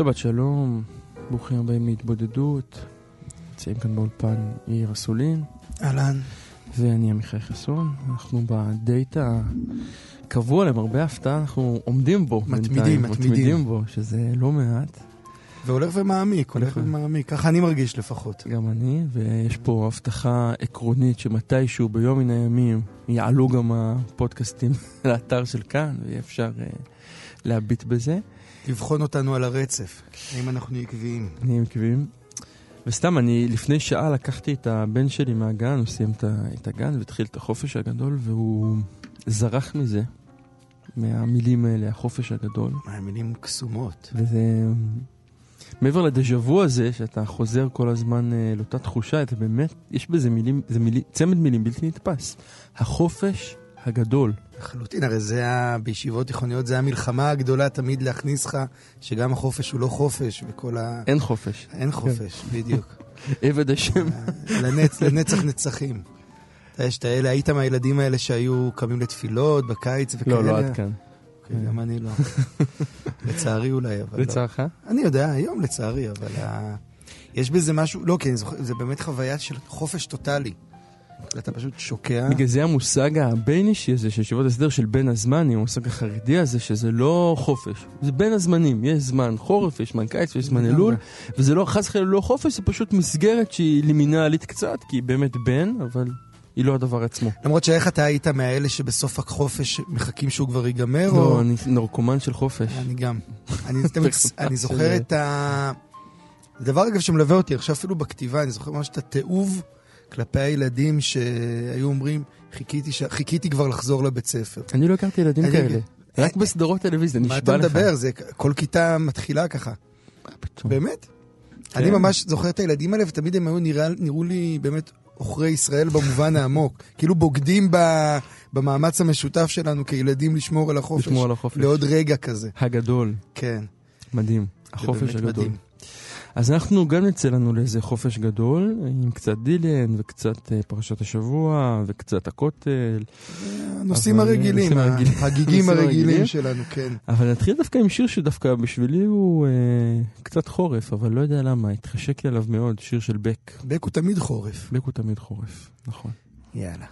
שבת שלום, ברוכים הבאים מהתבודדות. נמצאים כאן באולפן יאיר אסולין. אהלן. ואני עמיחי חסון. אנחנו בדייט הקבוע למרבה ההפתעה, אנחנו עומדים בו. מתמידים, בינתיים, מתמידים. מתמידים בו, שזה לא מעט. והולך ומעמיק, הולך הולך. ומעמיק. ככה אני מרגיש לפחות. גם אני, ויש פה הבטחה עקרונית שמתישהו ביום מן הימים יעלו גם הפודקאסטים לאתר של כאן, ויהיה אפשר אה, להביט בזה. לבחון אותנו על הרצף. האם אנחנו עקביים. נהיים עקביים. וסתם, אני לפני שעה לקחתי את הבן שלי מהגן, הוא סיים את הגן והתחיל את החופש הגדול, והוא זרח מזה, מהמילים האלה, החופש הגדול. מה, מילים קסומות. וזה... מעבר לדז'ה וו הזה, שאתה חוזר כל הזמן אה, לאותה תחושה, אתה באמת, יש בזה מילים, זה מילים, צמד מילים בלתי נתפס. החופש הגדול. לחלוטין, הרי זה היה, בישיבות תיכוניות, זה המלחמה הגדולה תמיד להכניס לך שגם החופש הוא לא חופש, וכל ה... אין חופש. אין חופש, בדיוק. עבד השם. לנצ... לנצח נצחים. אתה יש את האלה, היית מהילדים האלה שהיו קמים לתפילות בקיץ וכאלה? לא, לא עד כאן. אוקיי, גם אני לא. לצערי אולי, אבל לא. לצערך? אני יודע, היום לצערי, אבל ה... יש בזה משהו, לא, כן, זה באמת חוויה של חופש טוטאלי. אתה פשוט שוקע. בגלל זה המושג הבין אישי הזה של ישיבות הסדר של בין הזמנים, המושג החרדי הזה, שזה לא חופש. זה בין הזמנים, יש זמן חורף, יש זמן קיץ ויש זמן. אלול, וזה לא, חס וחלילה לא חופש, זה פשוט מסגרת שהיא לימינלית קצת, כי היא באמת בין, אבל היא לא הדבר עצמו. למרות שאיך אתה היית מהאלה שבסוף החופש מחכים שהוא כבר ייגמר, לא, או... אני נרקומן של חופש. אני גם. אני תמיד, אני של- זוכר את ה... זה דבר, אגב, שמלווה אותי עכשיו אפילו בכתיבה, אני זוכר ממש את התיעוב כלפי הילדים שהיו אומרים, חיכיתי, ש... חיכיתי כבר לחזור לבית ספר. אני לא הכרתי ילדים אני- כאלה. רק בסדרות טלוויזיה, מה נשבע אתה לך. מדבר? זה, כל כיתה מתחילה ככה. מה פתאום? באמת? כן. אני ממש זוכר את הילדים האלה, ותמיד הם היו נראה, נראו לי באמת עוכרי ישראל במובן העמוק. כאילו בוגדים ב, במאמץ המשותף שלנו כילדים לשמור על החופש. לשמור על החופש. לעוד רגע כזה. הגדול. כן. מדהים. החופש הגדול. מדהים. אז אנחנו גם נצא לנו לאיזה חופש גדול, עם קצת דילן, וקצת אה, פרשת השבוע, וקצת הכותל. הנושאים אבל, הרגילים, הרגילים. הגיגים הרגילים. שלנו, כן. אבל נתחיל דווקא עם שיר שדווקא בשבילי הוא אה, קצת חורף, אבל לא יודע למה, התחשק לי עליו מאוד, שיר של בק. בק הוא תמיד חורף. בק הוא תמיד חורף, נכון. יאללה.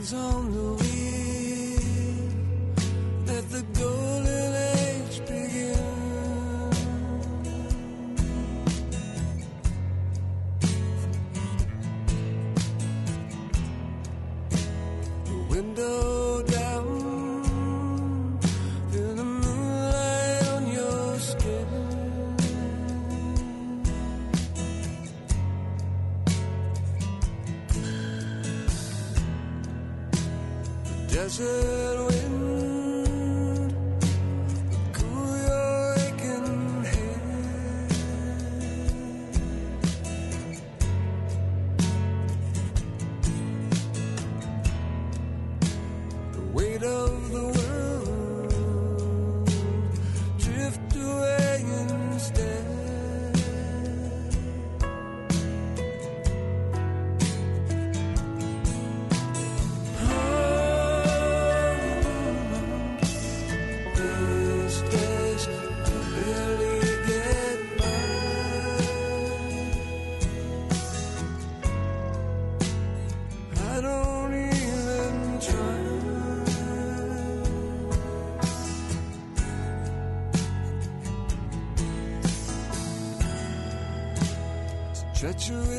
Hands on the wheel.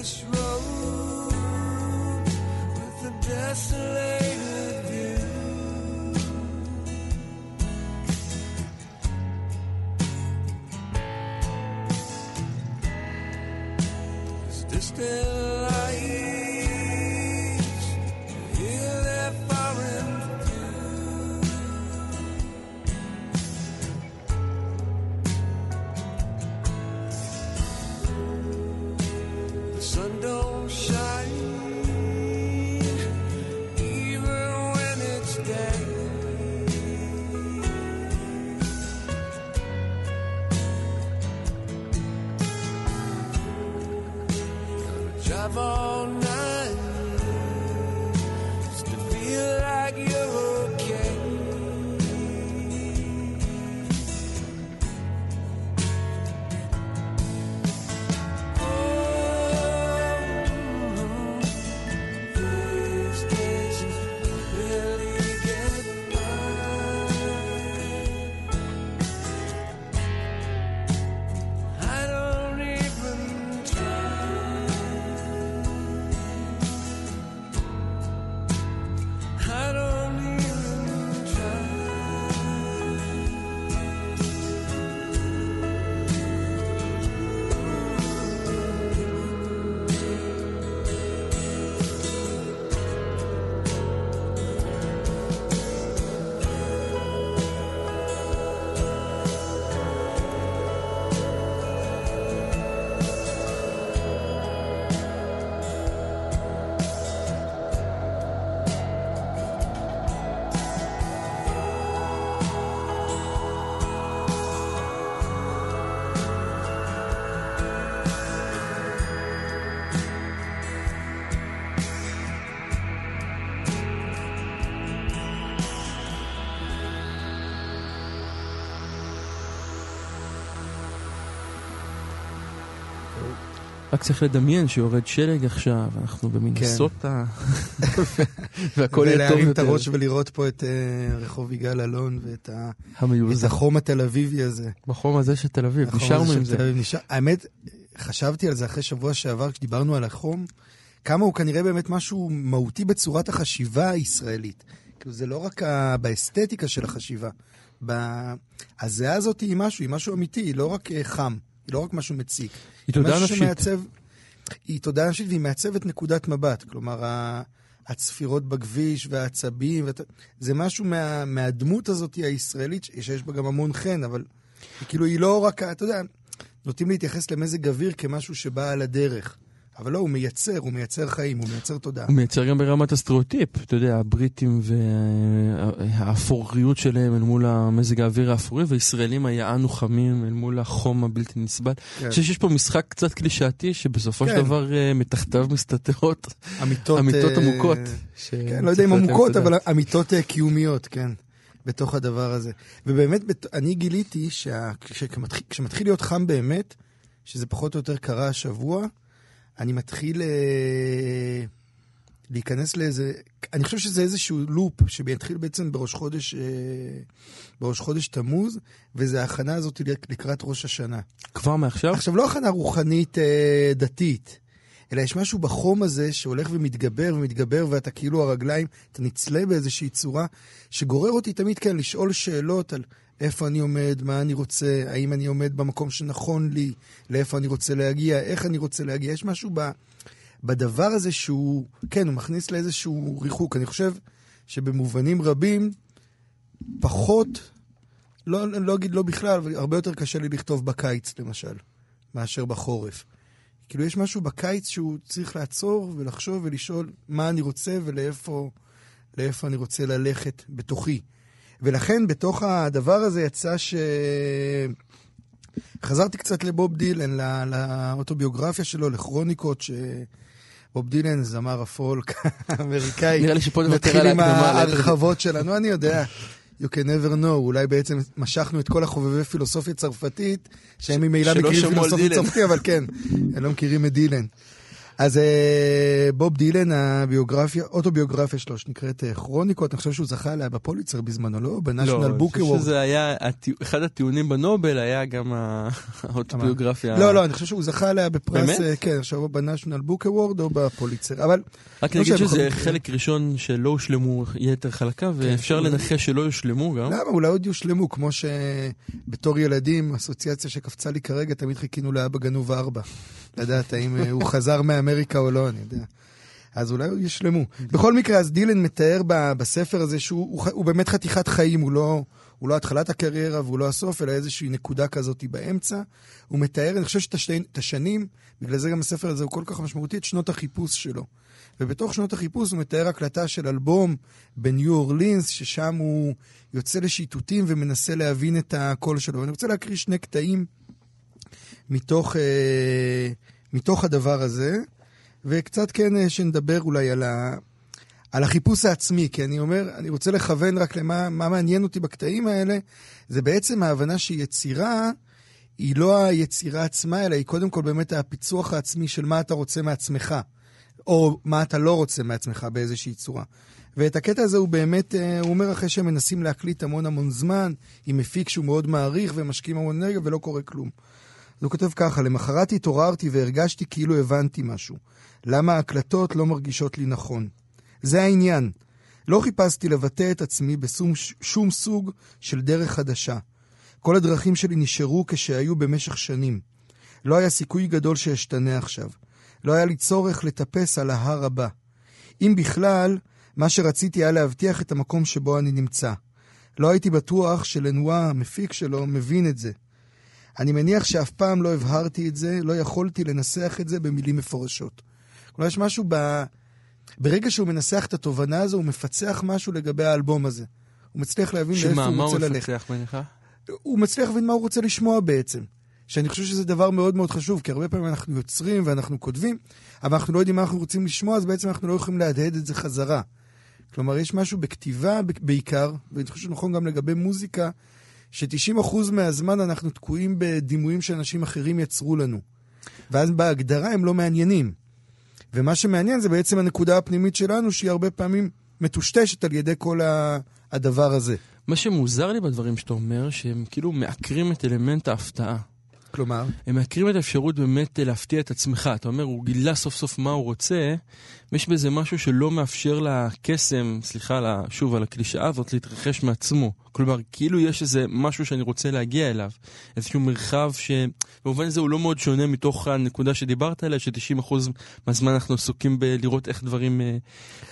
wish. רק צריך לדמיין שיורד שלג עכשיו, אנחנו במינסוטה, והכל יהיה טוב ולהרים את יותר. הראש ולראות פה את אה, רחוב יגאל אלון ואת ה- את המיוזר. החום התל אביבי הזה. בחום הזה של תל אביב, נשארנו עם זה. נשאר- האמת, חשבתי על זה אחרי שבוע שעבר, כשדיברנו על החום, כמה הוא כנראה באמת משהו מהותי בצורת החשיבה הישראלית. כאילו, זה לא רק ה- באסתטיקה של החשיבה. הזיעה הזאת היא משהו, היא משהו אמיתי, היא לא רק אה, חם, היא לא רק משהו מציק. היא תודעה נפשית. שמעצב, היא תודעה נפשית והיא מעצבת נקודת מבט. כלומר, הצפירות בכביש והעצבים, ואת- זה משהו מה, מהדמות הזאת הישראלית, שיש בה גם המון חן, אבל כאילו היא לא רק, אתה יודע, נוטים להתייחס למזג אוויר כמשהו שבא על הדרך. אבל לא, הוא מייצר, הוא מייצר חיים, הוא מייצר תודעה. הוא מייצר גם ברמת הסטריאוטיפ, אתה יודע, הבריטים והאפוריות שלהם אל מול המזג האוויר האפורי, וישראלים היענו חמים אל מול החום הבלתי נסבל. כן. אני חושב שיש פה משחק קצת קלישאתי, שבסופו של כן. דבר אה, מתחתיו מסתתרות אמיתות... אמיתות אה, עמוקות. כן, לא יודע אם עמוקות, אבל אמיתות אה, קיומיות, כן, בתוך הדבר הזה. ובאמת, אני גיליתי שכשמתחיל להיות חם באמת, שזה פחות או יותר קרה השבוע, אני מתחיל אה, להיכנס לאיזה... אני חושב שזה איזשהו לופ שיתחיל בעצם בראש חודש, אה, בראש חודש תמוז, וזה ההכנה הזאת לקראת ראש השנה. כבר מעכשיו? עכשיו, לא הכנה רוחנית אה, דתית, אלא יש משהו בחום הזה שהולך ומתגבר ומתגבר, ואתה כאילו הרגליים, אתה נצלה באיזושהי צורה, שגורר אותי תמיד כן לשאול שאלות על איפה אני עומד, מה אני רוצה, האם אני עומד במקום שנכון לי, לאיפה אני רוצה להגיע, איך אני רוצה להגיע. יש משהו ב, בדבר הזה שהוא, כן, הוא מכניס לאיזשהו ריחוק. אני חושב שבמובנים רבים, פחות, לא, לא אגיד לא בכלל, אבל הרבה יותר קשה לי לכתוב בקיץ, למשל, מאשר בחורף. כאילו, יש משהו בקיץ שהוא צריך לעצור ולחשוב ולשאול מה אני רוצה ולאיפה לאיפה אני רוצה ללכת בתוכי. ולכן, בתוך הדבר הזה יצא ש... חזרתי קצת לבוב דילן, לא- לאוטוביוגרפיה שלו, לכרוניקות, שבוב דילן, זמר הפולק האמריקאי. נראה לי שפה נוותר נתחיל על עם ההקדמה. ההרחבות שלנו, אני יודע. You can never know, אולי בעצם משכנו את כל החובבי פילוסופיה צרפתית, שהם ממילא מכירים פילוסופיה. צרפתית, אבל כן, הם לא מכירים את דילן. אז אה, בוב דילן, הביוגרפיה, אוטוביוגרפיה שלו, שנקראת אה, כרוניקות, אני חושב שהוא זכה עליה בפוליצר בזמנו, לא? בנשיונל לא, בוק אני חושב. שזה היה, אחד הטיעונים בנובל היה גם האוטוביוגרפיה. לא, לא, אני חושב שהוא זכה עליה בפרס, באמת? אה, כן, עכשיו בנשיונל בוק אוורד או בפוליצר, אבל רק לא נגיד שזה. חלק ראשון שלא הושלמו יתר חלקיו, ואפשר שהוא- לנחש שלא יושלמו גם. למה? אולי עוד יושלמו, כמו שבתור ילדים, אסוציאציה שקפצה לי כרגע, תמיד חיכינו לאבא גנוב ארבע. לדעת האם הוא חזר מאמריקה או לא, אני יודע. אז אולי יושלמו. בכל מקרה, אז דילן מתאר בספר הזה שהוא הוא, הוא באמת חתיכת חיים, הוא לא, הוא לא התחלת הקריירה והוא לא הסוף, אלא איזושהי נקודה כזאת באמצע. הוא מתאר, אני חושב שאת השני- את השנים, בגלל זה גם הספר הזה הוא כל כך משמעותי, את שנות החיפוש שלו. ובתוך שנות החיפוש הוא מתאר הקלטה של אלבום בניו אורלינס, ששם הוא יוצא לשיטוטים ומנסה להבין את הקול שלו. ואני רוצה להקריא שני קטעים מתוך, אה, מתוך הדבר הזה, וקצת כן אה, שנדבר אולי על, ה, על החיפוש העצמי, כי אני אומר, אני רוצה לכוון רק למה מה מעניין אותי בקטעים האלה, זה בעצם ההבנה שיצירה היא לא היצירה עצמה, אלא היא קודם כל באמת הפיצוח העצמי של מה אתה רוצה מעצמך. או מה אתה לא רוצה מעצמך באיזושהי צורה. ואת הקטע הזה הוא באמת, אה, הוא אומר אחרי שהם מנסים להקליט המון המון זמן, עם מפיק שהוא מאוד מעריך ומשקיעים המון אנרגיה ולא קורה כלום. אז הוא כותב ככה, למחרת התעוררתי והרגשתי כאילו הבנתי משהו. למה ההקלטות לא מרגישות לי נכון? זה העניין. לא חיפשתי לבטא את עצמי בשום שום סוג של דרך חדשה. כל הדרכים שלי נשארו כשהיו במשך שנים. לא היה סיכוי גדול שאשתנה עכשיו. לא היה לי צורך לטפס על ההר הבא. אם בכלל, מה שרציתי היה להבטיח את המקום שבו אני נמצא. לא הייתי בטוח שלנועה, המפיק שלו, מבין את זה. אני מניח שאף פעם לא הבהרתי את זה, לא יכולתי לנסח את זה במילים מפורשות. כלומר, יש משהו ב... ברגע שהוא מנסח את התובנה הזו, הוא מפצח משהו לגבי האלבום הזה. הוא מצליח להבין לאיפה שמה, הוא מה הוא רוצה ללכת. מפתח בעיניך? הוא מצליח להבין מה הוא רוצה לשמוע בעצם. שאני חושב שזה דבר מאוד מאוד חשוב, כי הרבה פעמים אנחנו יוצרים ואנחנו כותבים, אבל אנחנו לא יודעים מה אנחנו רוצים לשמוע, אז בעצם אנחנו לא יכולים להדהד את זה חזרה. כלומר, יש משהו בכתיבה בעיקר, ואני חושב שנכון גם לגבי מוזיקה, ש-90% מהזמן אנחנו תקועים בדימויים שאנשים אחרים יצרו לנו. ואז בהגדרה הם לא מעניינים. ומה שמעניין זה בעצם הנקודה הפנימית שלנו, שהיא הרבה פעמים מטושטשת על ידי כל הדבר הזה. מה שמוזר לי בדברים שאתה אומר, שהם כאילו מעקרים את אלמנט ההפתעה. כלומר, הם מעקרים את האפשרות באמת אה, להפתיע את עצמך. אתה אומר, הוא גילה סוף סוף מה הוא רוצה, ויש בזה משהו שלא מאפשר לקסם, סליחה שוב על הקלישאה הזאת, להתרחש מעצמו. כלומר, כאילו יש איזה משהו שאני רוצה להגיע אליו. איזשהו מרחב שבמובן הזה הוא לא מאוד שונה מתוך הנקודה שדיברת עליה, ש-90% מהזמן אנחנו עסוקים בלראות איך דברים אה,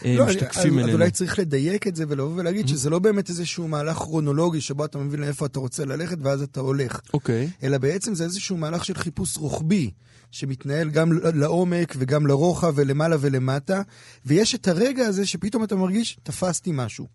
אה, לא, משתקפים אז, אז אלינו. אולי צריך לדייק את זה ולבוא ולהגיד שזה לא באמת איזשהו מהלך כרונולוגי שבו אתה מבין לאיפה אתה רוצה ללכת ואז אתה הולך. אוקיי. אלא בעצם זה איזשהו מהלך של חיפוש רוחבי, שמתנהל גם לעומק וגם לרוחב ולמעלה ולמטה, ויש את הרגע הזה שפתאום אתה מרגיש, תפסתי משהו.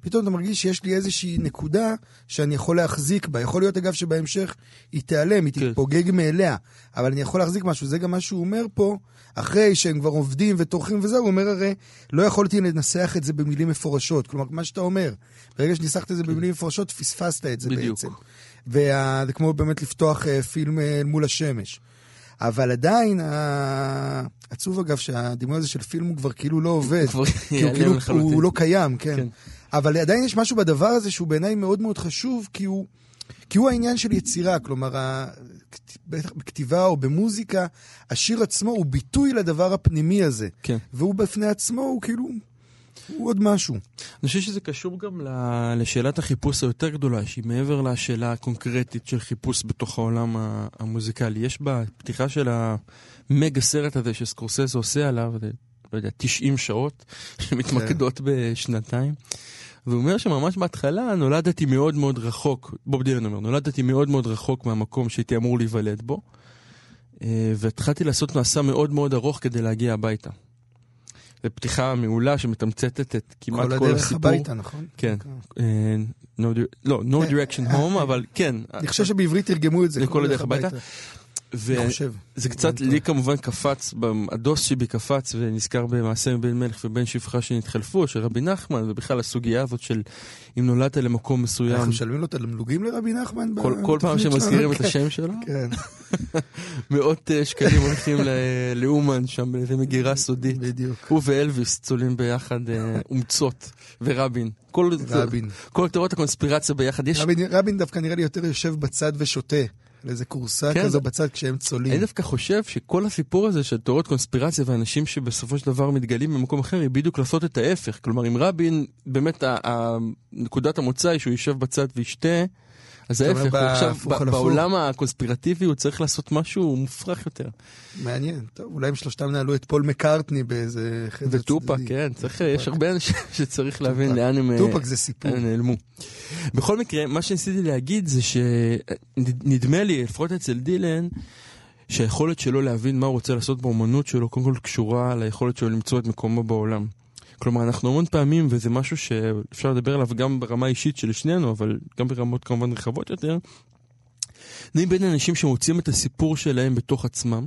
פתאום אתה מרגיש שיש לי איזושהי נקודה שאני יכול להחזיק בה. יכול להיות, אגב, שבהמשך היא תיעלם, היא כן. תתפוגג מאליה, אבל אני יכול להחזיק משהו. זה גם מה שהוא אומר פה, אחרי שהם כבר עובדים וטורחים וזהו, הוא אומר הרי, לא יכולתי לנסח את זה במילים מפורשות. כלומר, מה שאתה אומר, ברגע שניסחת את זה במילים מפורשות, פספסת את זה. בדיוק. בעצם. וזה כמו באמת לפתוח אה, פילם אה, מול השמש. אבל עדיין, עצוב אגב שהדימוי הזה של פילם הוא כבר כאילו לא עובד. כי הוא כאילו. הוא לא קיים, כן. כן. אבל עדיין יש משהו בדבר הזה שהוא בעיניי מאוד מאוד חשוב, כי הוא, כי הוא העניין של יצירה. כלומר, בטח בכתיבה או במוזיקה, השיר עצמו הוא ביטוי לדבר הפנימי הזה. כן. והוא בפני עצמו, הוא כאילו, הוא עוד משהו. אני חושב שזה קשור גם לשאלת החיפוש היותר גדולה, שהיא מעבר לשאלה הקונקרטית של חיפוש בתוך העולם המוזיקלי. יש בפתיחה של המגה סרט הזה שסקורסזה עושה עליו, לא יודע, 90 שעות, שמתמקדות בשנתיים. והוא אומר שממש בהתחלה נולדתי מאוד מאוד רחוק, בוב דילן אומר, נולדתי מאוד מאוד רחוק מהמקום שהייתי אמור להיוולד בו, אה, והתחלתי לעשות מסע מאוד מאוד ארוך כדי להגיע הביתה. זו פתיחה מעולה שמתמצתת את כמעט כל, כל הדרך הסיפור. הביתה, נכון? כן. אה, no, לא, no direction home, אבל כן. אני חושב שבעברית תרגמו את זה. לכל הדרך הביתה. ו- אני חושב. זה קצת, לי כמובן קפץ, הדוס שבי קפץ ונזכר במעשה מבן מלך ובן שפחה שנתחלפו, של רבי נחמן, ובכלל הסוגיה הזאת של אם נולדת למקום מסוים, אנחנו משלמים לו את התמלוגים לרבי נחמן? כל, כל פעם שמזכירים את שלנו? השם שלו, כן, מאות אה, שקלים הולכים לאומן שם באיזה מגירה סודית. בדיוק. הוא ואלוויס צולים ביחד אה, אומצות, ורבין. כל, רבין. כל תיאוריות הקונספירציה ביחד. יש רבין, רבין דווקא נראה לי יותר יושב בצד ושותה. על איזה כורסה כן, כזו בצד כשהם צולים. אני דווקא חושב שכל הסיפור הזה של תיאוריות קונספירציה ואנשים שבסופו של דבר מתגלים במקום אחר, היא בדיוק לעשות את ההפך. כלומר, אם רבין, באמת נקודת המוצא היא שהוא יישב בצד וישתה, אז ההפך, עכשיו. בעולם הקונספירטיבי הוא צריך לעשות משהו מופרך יותר. מעניין. טוב, אולי הם שלושתם נעלו את פול מקארטני באיזה חדר וטופק, צדדי. כן, צריך, יש הרבה אנשים שצריך להבין לאן הם... אה, טופק זה סיפור. נעלמו. בכל מקרה, מה שניסיתי להגיד זה שנדמה לי, לפחות אצל דילן, שהיכולת שלו להבין מה הוא רוצה לעשות באומנות שלו, קודם כל קשורה ליכולת שלו למצוא את מקומו בעולם. כלומר, אנחנו המון פעמים, וזה משהו שאפשר לדבר עליו גם ברמה האישית של שנינו, אבל גם ברמות כמובן רחבות יותר, נעים בין אנשים שמוצאים את הסיפור שלהם בתוך עצמם,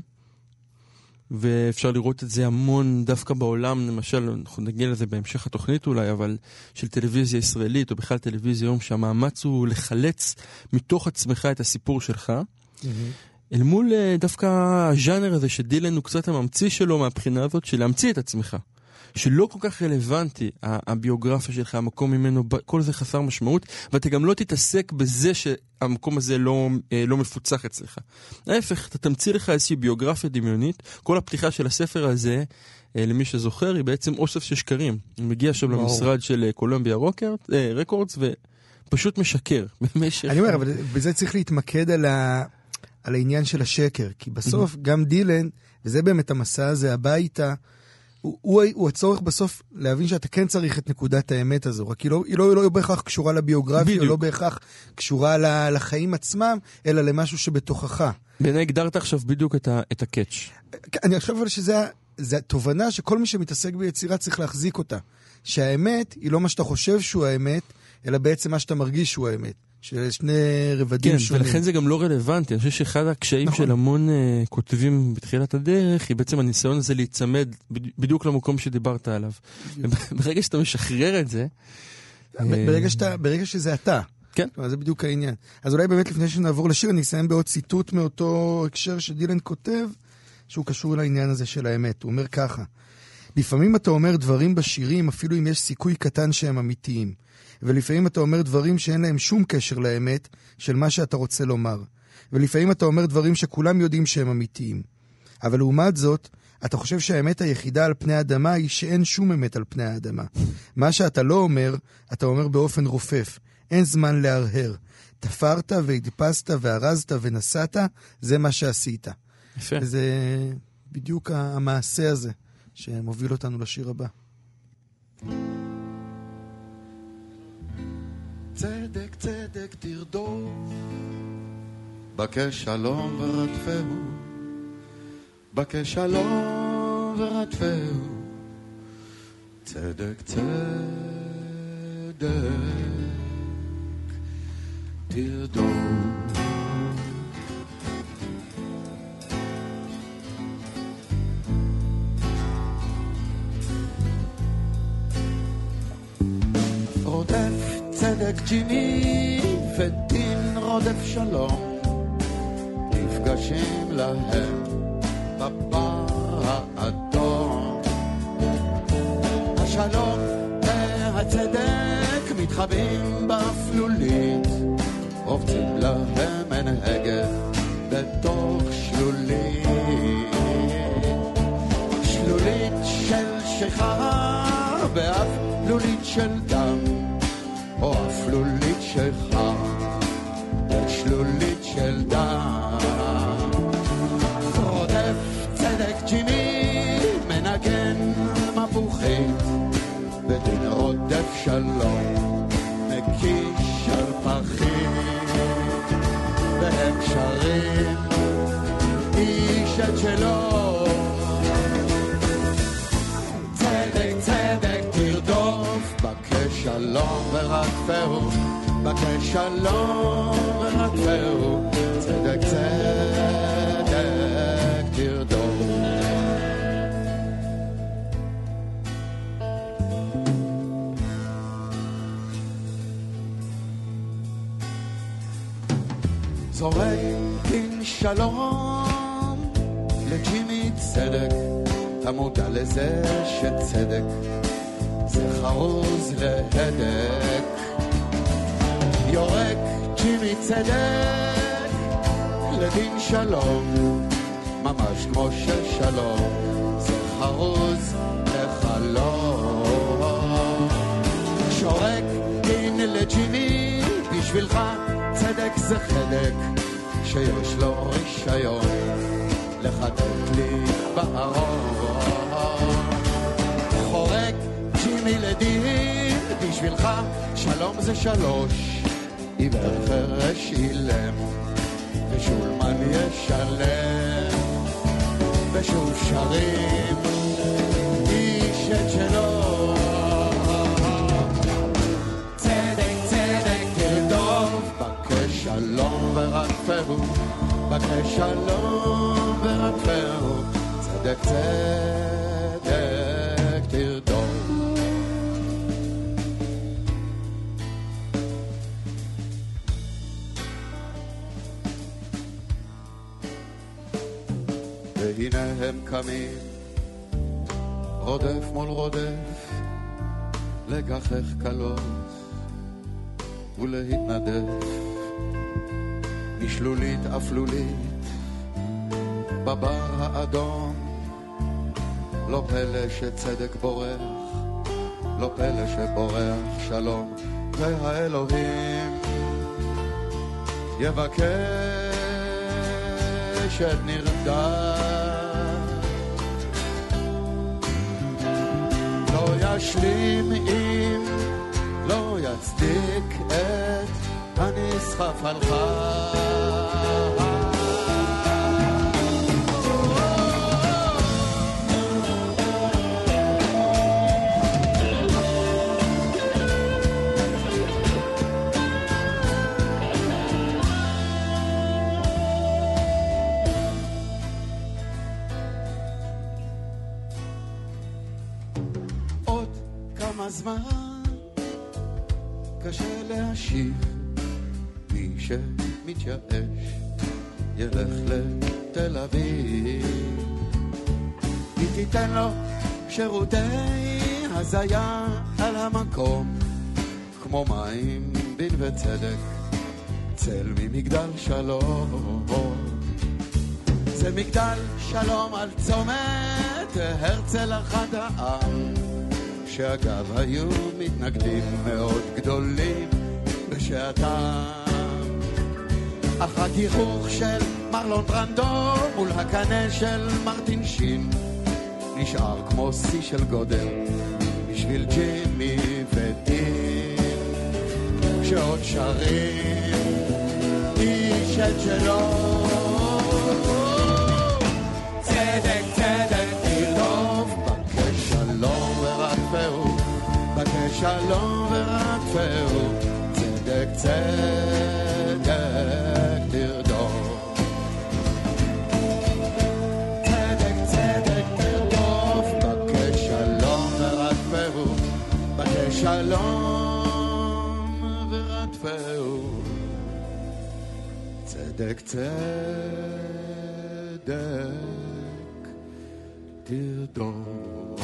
ואפשר לראות את זה המון דווקא בעולם, למשל, אנחנו נגיע לזה בהמשך התוכנית אולי, אבל של טלוויזיה ישראלית, או בכלל טלוויזיה היום, שהמאמץ הוא לחלץ מתוך עצמך את הסיפור שלך, אל מול אה, דווקא הז'אנר הזה שדילן הוא קצת הממציא שלו מהבחינה הזאת, של להמציא את עצמך. שלא כל כך רלוונטי, הביוגרפיה שלך, המקום ממנו, כל זה חסר משמעות, ואתה גם לא תתעסק בזה שהמקום הזה לא, אה, לא מפוצח אצלך. ההפך, אתה תמציא לך איזושהי ביוגרפיה דמיונית. כל הפתיחה של הספר הזה, אה, למי שזוכר, היא בעצם אוסף של שקרים. הוא מגיע שם וואו. למשרד של אה, קולומביה רוקרט, אה, רקורדס, ופשוט משקר במשך... אני אומר, אבל בזה צריך להתמקד על, ה... על העניין של השקר. כי בסוף גם דילן, וזה באמת המסע הזה הביתה, הוא, הוא, הוא הצורך בסוף להבין שאתה כן צריך את נקודת האמת הזו, רק היא לא, היא לא, היא לא בהכרח קשורה לביוגרפיה, בדיוק. לא בהכרח קשורה לחיים עצמם, אלא למשהו שבתוכך. בעיניי הגדרת עכשיו בדיוק את, ה, את הקאץ'. אני חושב אבל שזה התובנה שכל מי שמתעסק ביצירה צריך להחזיק אותה. שהאמת היא לא מה שאתה חושב שהוא האמת, אלא בעצם מה שאתה מרגיש שהוא האמת. שזה שני רבדים כן, שונים. ולכן זה גם לא רלוונטי. אני חושב שאחד הקשיים נכון. של המון uh, כותבים בתחילת הדרך, היא בעצם הניסיון הזה להיצמד בד- בדיוק למקום שדיברת עליו. ברגע שאתה משחרר את זה... אה, ברגע, שאתה, ברגע שזה אתה. כן. כלומר, זה בדיוק העניין. אז אולי באמת לפני שנעבור לשיר, אני אסיים בעוד ציטוט מאותו הקשר שדילן כותב, שהוא קשור לעניין הזה של האמת. הוא אומר ככה: לפעמים אתה אומר דברים בשירים, אפילו אם יש סיכוי קטן שהם אמיתיים. ולפעמים אתה אומר דברים שאין להם שום קשר לאמת של מה שאתה רוצה לומר. ולפעמים אתה אומר דברים שכולם יודעים שהם אמיתיים. אבל לעומת זאת, אתה חושב שהאמת היחידה על פני האדמה היא שאין שום אמת על פני האדמה. מה שאתה לא אומר, אתה אומר באופן רופף. אין זמן להרהר. תפרת והדפסת וארזת ונסעת, זה מה שעשית. יפה. וזה בדיוק המעשה הזה שמוביל אותנו לשיר הבא. צדק צדק תרדוף, בקש שלום ורדפהו, בקש שלום ורדפהו, צדק צדק תרדוף. ג'ימי ודין רודף שלום נפגשים להם בבר האדום. השלום והצדק מתחבאים באפלולית רובצים להם אין הגה בתוך שלולית. שלולית של שיכר באפלולית של דם של חר ושלולית של דם. רודף צדק ג'ימי מנגן מפוחית ודין רודף שלום מקיש על פחים והם שרים איש את שלו. צדק צדק תרדוף בקש שלום ורדפהו בקש שלום ורדפהו, צדק צדק תרדוף. זורק דין שלום לג'ימי צדק, אתה מודע לזה שצדק זה חרוז להדק. יורק ג'ימי צדק לדין שלום, ממש כמו של שלום, זה חרוז לחלום. שורק דין לג'ימי בשבילך, צדק זה חלק שיש לו רישיון לחדק לי בארון. חורק ג'ימי לדין בשבילך, שלום זה שלוש, עיוור חרש אילם, ושולמן ישלם, ושוב שרים איש את שלו. צדק צדק תרדוף, בקש שלום ורדפהו, בקש שלום ורדפהו, צדק צדק קמים, רודף מול רודף, לגחך קלות ולהתנדף, משלולית אפלולית, בבר האדום, לא פלא שצדק בורח, לא פלא שבורח שלום, והאלוהים יבקש את נרדם. ישלים אם לא יצדיק את הנסחף על חי. שירותי הזיה על המקום כמו מים דין וצדק צל ממגדל שלום. זה מגדל שלום על צומת הרצל אחד העם שאגב היו מתנגדים מאוד גדולים בשעתם. אך הגיחוך של מרלון ברנדו מול הקנה של מרטין שין נשאר כמו שיא של גודל בשביל ג'ימי ודין שעוד שרים איש את שלו. צדק צדק תרדוף. בקש שלום ורדפהו בקש שלום ורדפהו צדק צדק צדק צדק תרדוף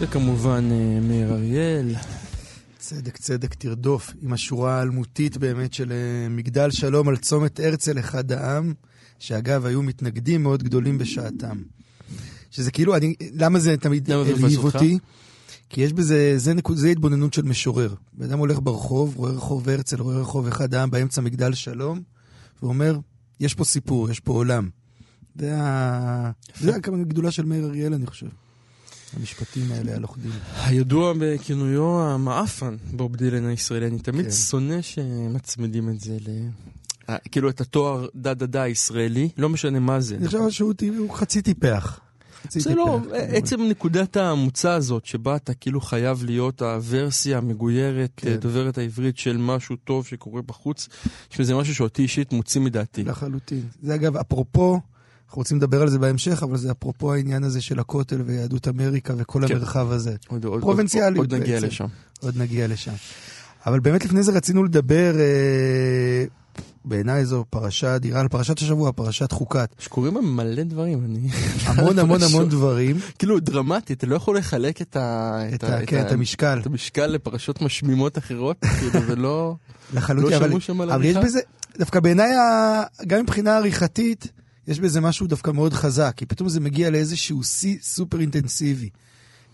וכמובן אה, מאיר אריאל. צדק צדק תרדוף, עם השורה האלמותית באמת של אה, מגדל שלום על צומת הרצל אחד העם, שאגב היו מתנגדים מאוד גדולים בשעתם. שזה כאילו, אני, למה זה תמיד אותך? אותי? כי יש בזה, זה, נקוד, זה התבוננות של משורר. בן אדם הולך ברחוב, רואה רחוב הרצל, רואה רחוב אחד העם באמצע מגדל שלום, ואומר, יש פה סיפור, יש פה עולם. זה ה... זה הכמה גדולה של מאיר אריאל, אני חושב. המשפטים האלה הלוכדים. הידוע בכינויו המעפן, בוב דילן הישראלי. אני תמיד כן. שונא שמצמידים את זה ל... אה, כאילו את התואר דה דה דה הישראלי, לא משנה מה זה. אני חושב שהוא טי- הוא חצי טיפח. זה לא, טיפח. עצם נקודת המוצא הזאת, שבה אתה כאילו חייב להיות הוורסיה המגוירת, כן. אה, דוברת העברית של משהו טוב שקורה בחוץ, שזה משהו שאותי אישית מוציא מדעתי. לחלוטין. זה אגב, אפרופו אנחנו רוצים לדבר על זה בהמשך, אבל זה אפרופו העניין הזה של הכותל ויהדות אמריקה וכל כן. המרחב הזה. עוד- עוד- פרובינציאליות עוד נגיע בעצם. לשם. עוד נגיע לשם. אבל באמת לפני זה רצינו לדבר, אה, בעיניי זו פרשה אדירה, על פרשת השבוע, פרשת חוקת. שקורים בה מלא דברים, אני... המון המון המון דברים, כאילו דרמטי, אתה לא יכול לחלק את ה... את ה- כן, את המשקל. את המשקל לפרשות משמימות אחרות, כאילו, ולא... לחלוטין, לא אבל, אבל יש? בזה, דווקא בעיניי, גם מבחינה עריכתית, יש בזה משהו דווקא מאוד חזק, כי פתאום זה מגיע לאיזשהו שיא סופר אינטנסיבי.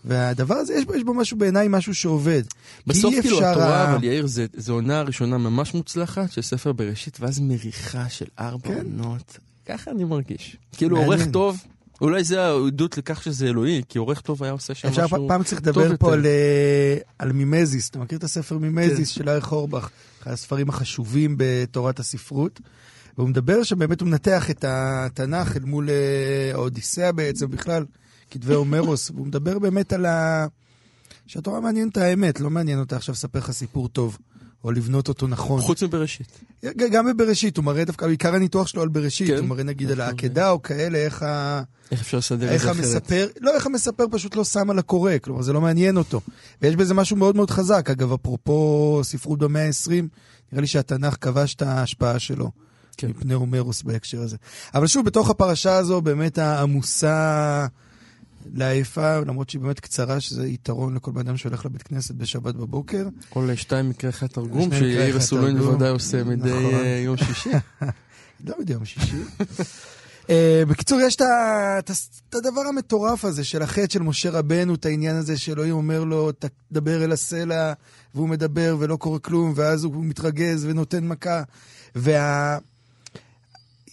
והדבר הזה, יש בו, יש בו משהו בעיניי, משהו שעובד. בסוף אי כאילו התורה, ה- אבל יאיר, זה- זו עונה ראשונה ממש מוצלחת של ספר בראשית, ואז מריחה של ארבע כן. עונות. ככה אני מרגיש. כאילו מעניין. עורך טוב, אולי זה העדות לכך שזה אלוהי, כי עורך טוב היה עושה שם משהו... פעם צריך טוב לדבר פה יותר. על, אה, על מימזיס, אתה מכיר את הספר מימזיס כן. של אריך אורבך, אחד הספרים החשובים בתורת הספרות, והוא מדבר שם, באמת הוא מנתח את התנ"ך אל מול אה, האודיסאה בעצם, בכלל, כתבי הומרוס, והוא מדבר באמת על ה... שהתורה מעניינת האמת, לא מעניין אותה עכשיו לספר לך סיפור טוב, או לבנות אותו נכון. חוץ מבראשית. גם בבראשית, הוא מראה דווקא, עיקר הניתוח שלו על בראשית, כן. הוא מראה נגיד על נכון. העקדה או כאלה, איך ה... איך אפשר לסדר את זה אחרת? המספר, לא איך המספר פשוט לא שם על הקורא, כלומר זה לא מעניין אותו. ויש בזה משהו מאוד מאוד חזק. אגב, אפרופו ספרות במאה ה-20, נראה לי שהתנ"ך כבש את ההשפעה שלו. כן. מפני הומרוס בהקשר הזה. אבל שוב, בתוך הפרשה הזו, באמת העמוסה לעייפה, למרות שהיא באמת קצרה, שזה יתרון לכל בן אדם שהולך לבית כנסת בשבת בבוקר. כל שתיים מקרה אחד תרגום, שיאיר אסולין. בוודאי עושה מדי נכון. אה, יום שישי. לא יודע, יום שישי. אה, בקיצור, יש את הדבר המטורף הזה של החטא של משה רבנו, את העניין הזה שאלוהים אומר לו, תדבר אל הסלע, והוא מדבר ולא קורה כלום, ואז הוא מתרגז ונותן מכה. וה...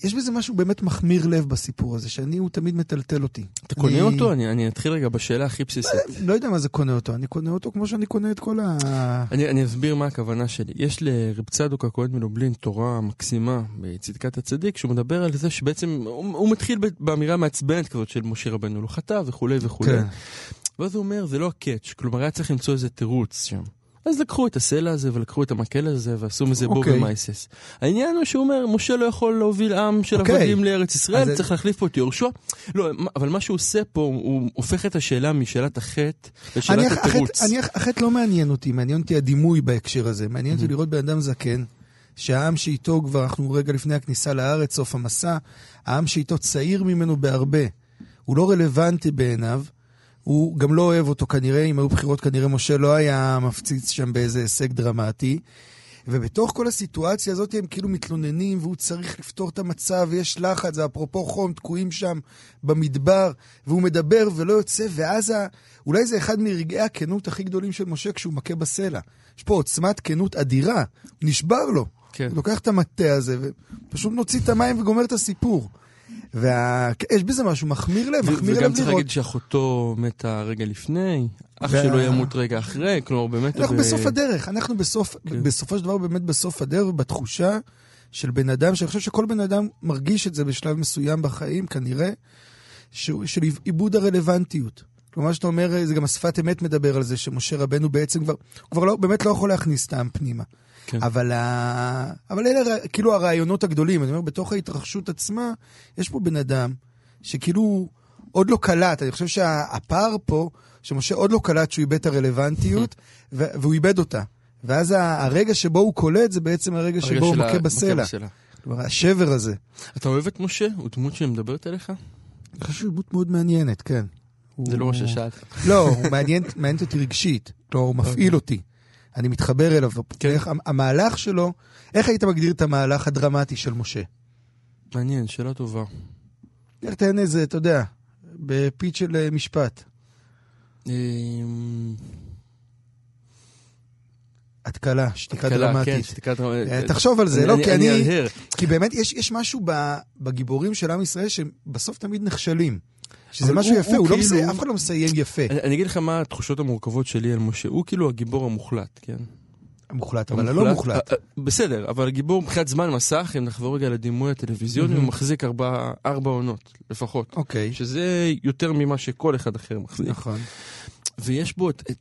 יש בזה משהו באמת מחמיר לב בסיפור הזה, שאני, הוא תמיד מטלטל אותי. אתה קונה אני- אותו? אני אני אתחיל רגע בשאלה הכי בסיסית. לא יודע מה זה קונה אותו, אני קונה אותו כמו שאני קונה את כל ה... אני, אני אסביר מה הכוונה שלי. יש לרב צדוק הכהן מלובלין תורה מקסימה בצדקת הצדיק, שהוא מדבר על זה שבעצם, הוא, הוא מתחיל באמירה מעצבנת כזאת של משה רבנו לא חטא וכולי וכולי. כן. ואז הוא אומר, זה לא הקאץ', כלומר היה צריך למצוא איזה תירוץ שם. אז לקחו את הסלע הזה ולקחו את המקל הזה ועשו מזה בור אוקיי. ומייסס. העניין הוא שהוא אומר, משה לא יכול להוביל עם של אוקיי. עבדים לארץ ישראל, צריך להחליף פה את יהושע. לא, אבל מה שהוא עושה פה, הוא הופך את השאלה משאלת החטא לשאלת התירוץ. אני, החטא לא מעניין אותי, מעניין אותי הדימוי בהקשר הזה. מעניין אותי לראות בן אדם זקן, שהעם שאיתו כבר, אנחנו רגע לפני הכניסה לארץ, סוף המסע, העם שאיתו צעיר ממנו בהרבה. הוא לא רלוונטי בעיניו, הוא גם לא אוהב אותו כנראה, אם היו בחירות כנראה משה לא היה מפציץ שם באיזה הישג דרמטי. ובתוך כל הסיטואציה הזאת הם כאילו מתלוננים והוא צריך לפתור את המצב ויש לחץ, זה אפרופו חום, תקועים שם במדבר והוא מדבר ולא יוצא ואז ה... אולי זה אחד מרגעי הכנות הכי גדולים של משה כשהוא מכה בסלע. יש פה עוצמת כנות אדירה, נשבר לו. כן. הוא לוקח את המטה הזה ופשוט מוציא את המים וגומר את הסיפור. ויש בזה משהו מחמיר לב, ו- מחמיר וגם לב צריך לראות. להגיד שאחותו מתה רגע לפני, אח וה- שלו ימות רגע אחרי, כלומר באמת... אנחנו ב- בסוף הדרך, אנחנו בסוף, כן. בסופו של דבר באמת בסוף הדרך, בתחושה של בן אדם, שאני חושב שכל בן אדם מרגיש את זה בשלב מסוים בחיים, כנראה, שהוא- של עיבוד הרלוונטיות. כלומר, שאתה אומר, זה גם השפת אמת מדבר על זה, שמשה רבנו בעצם כבר, הוא כבר לא, באמת לא יכול להכניס העם פנימה. כן. אבל, ה... אבל אלה כאילו הרעיונות הגדולים. אני אומר, בתוך ההתרחשות עצמה, יש פה בן אדם שכאילו עוד לא קלט. אני חושב שהפער פה, שמשה עוד לא קלט שהוא איבד את הרלוונטיות, והוא איבד אותה. ואז הרגע שבו הוא קולט, זה בעצם הרגע הרגע שבו הוא מכה בסלע. כלומר, השבר הזה. אתה אוהב את משה? הוא דמות שמדברת אליך? אני חושב שהוא דמות מאוד מעניינת, כן. זה לא מה ששאלת. לא, הוא מעניין, מעניין אותי רגשית. כלומר, הוא מפעיל אותי. אני מתחבר אליו. כן. איך- המהלך שלו, איך היית מגדיר את המהלך הדרמטי של משה? מעניין, שאלה טובה. איך תן איזה, אתה יודע, בפיץ של אה, משפט. אמ, התקלה, שתיקה כן, דרמטית. שתיקה דרמטית. אה, תחשוב על זה, לא, כי אני... כי באמת יש, משהו בגיבורים של עם ישראל שהם בסוף תמיד נכשלים. שזה משהו הוא- יפה, הוא הוא לא כאילו- מסיים, אף אחד לא מסיים יפה. אני אני אגיד לך מה התחושות המורכבות שלי על משה. הוא כאילו הגיבור המוחלט, כן? המוחלט, אבל הלא מוחלט. אה, אה, בסדר, אבל הגיבור מבחינת זמן מסך, אם נחזור רגע לדימוי הטלוויזיוני, הוא מחזיק ארבע ארבע עונות לפחות. אוקיי, שזה יותר ממה שכל אחד אחר מחזיק. נכון. ויש בו את... את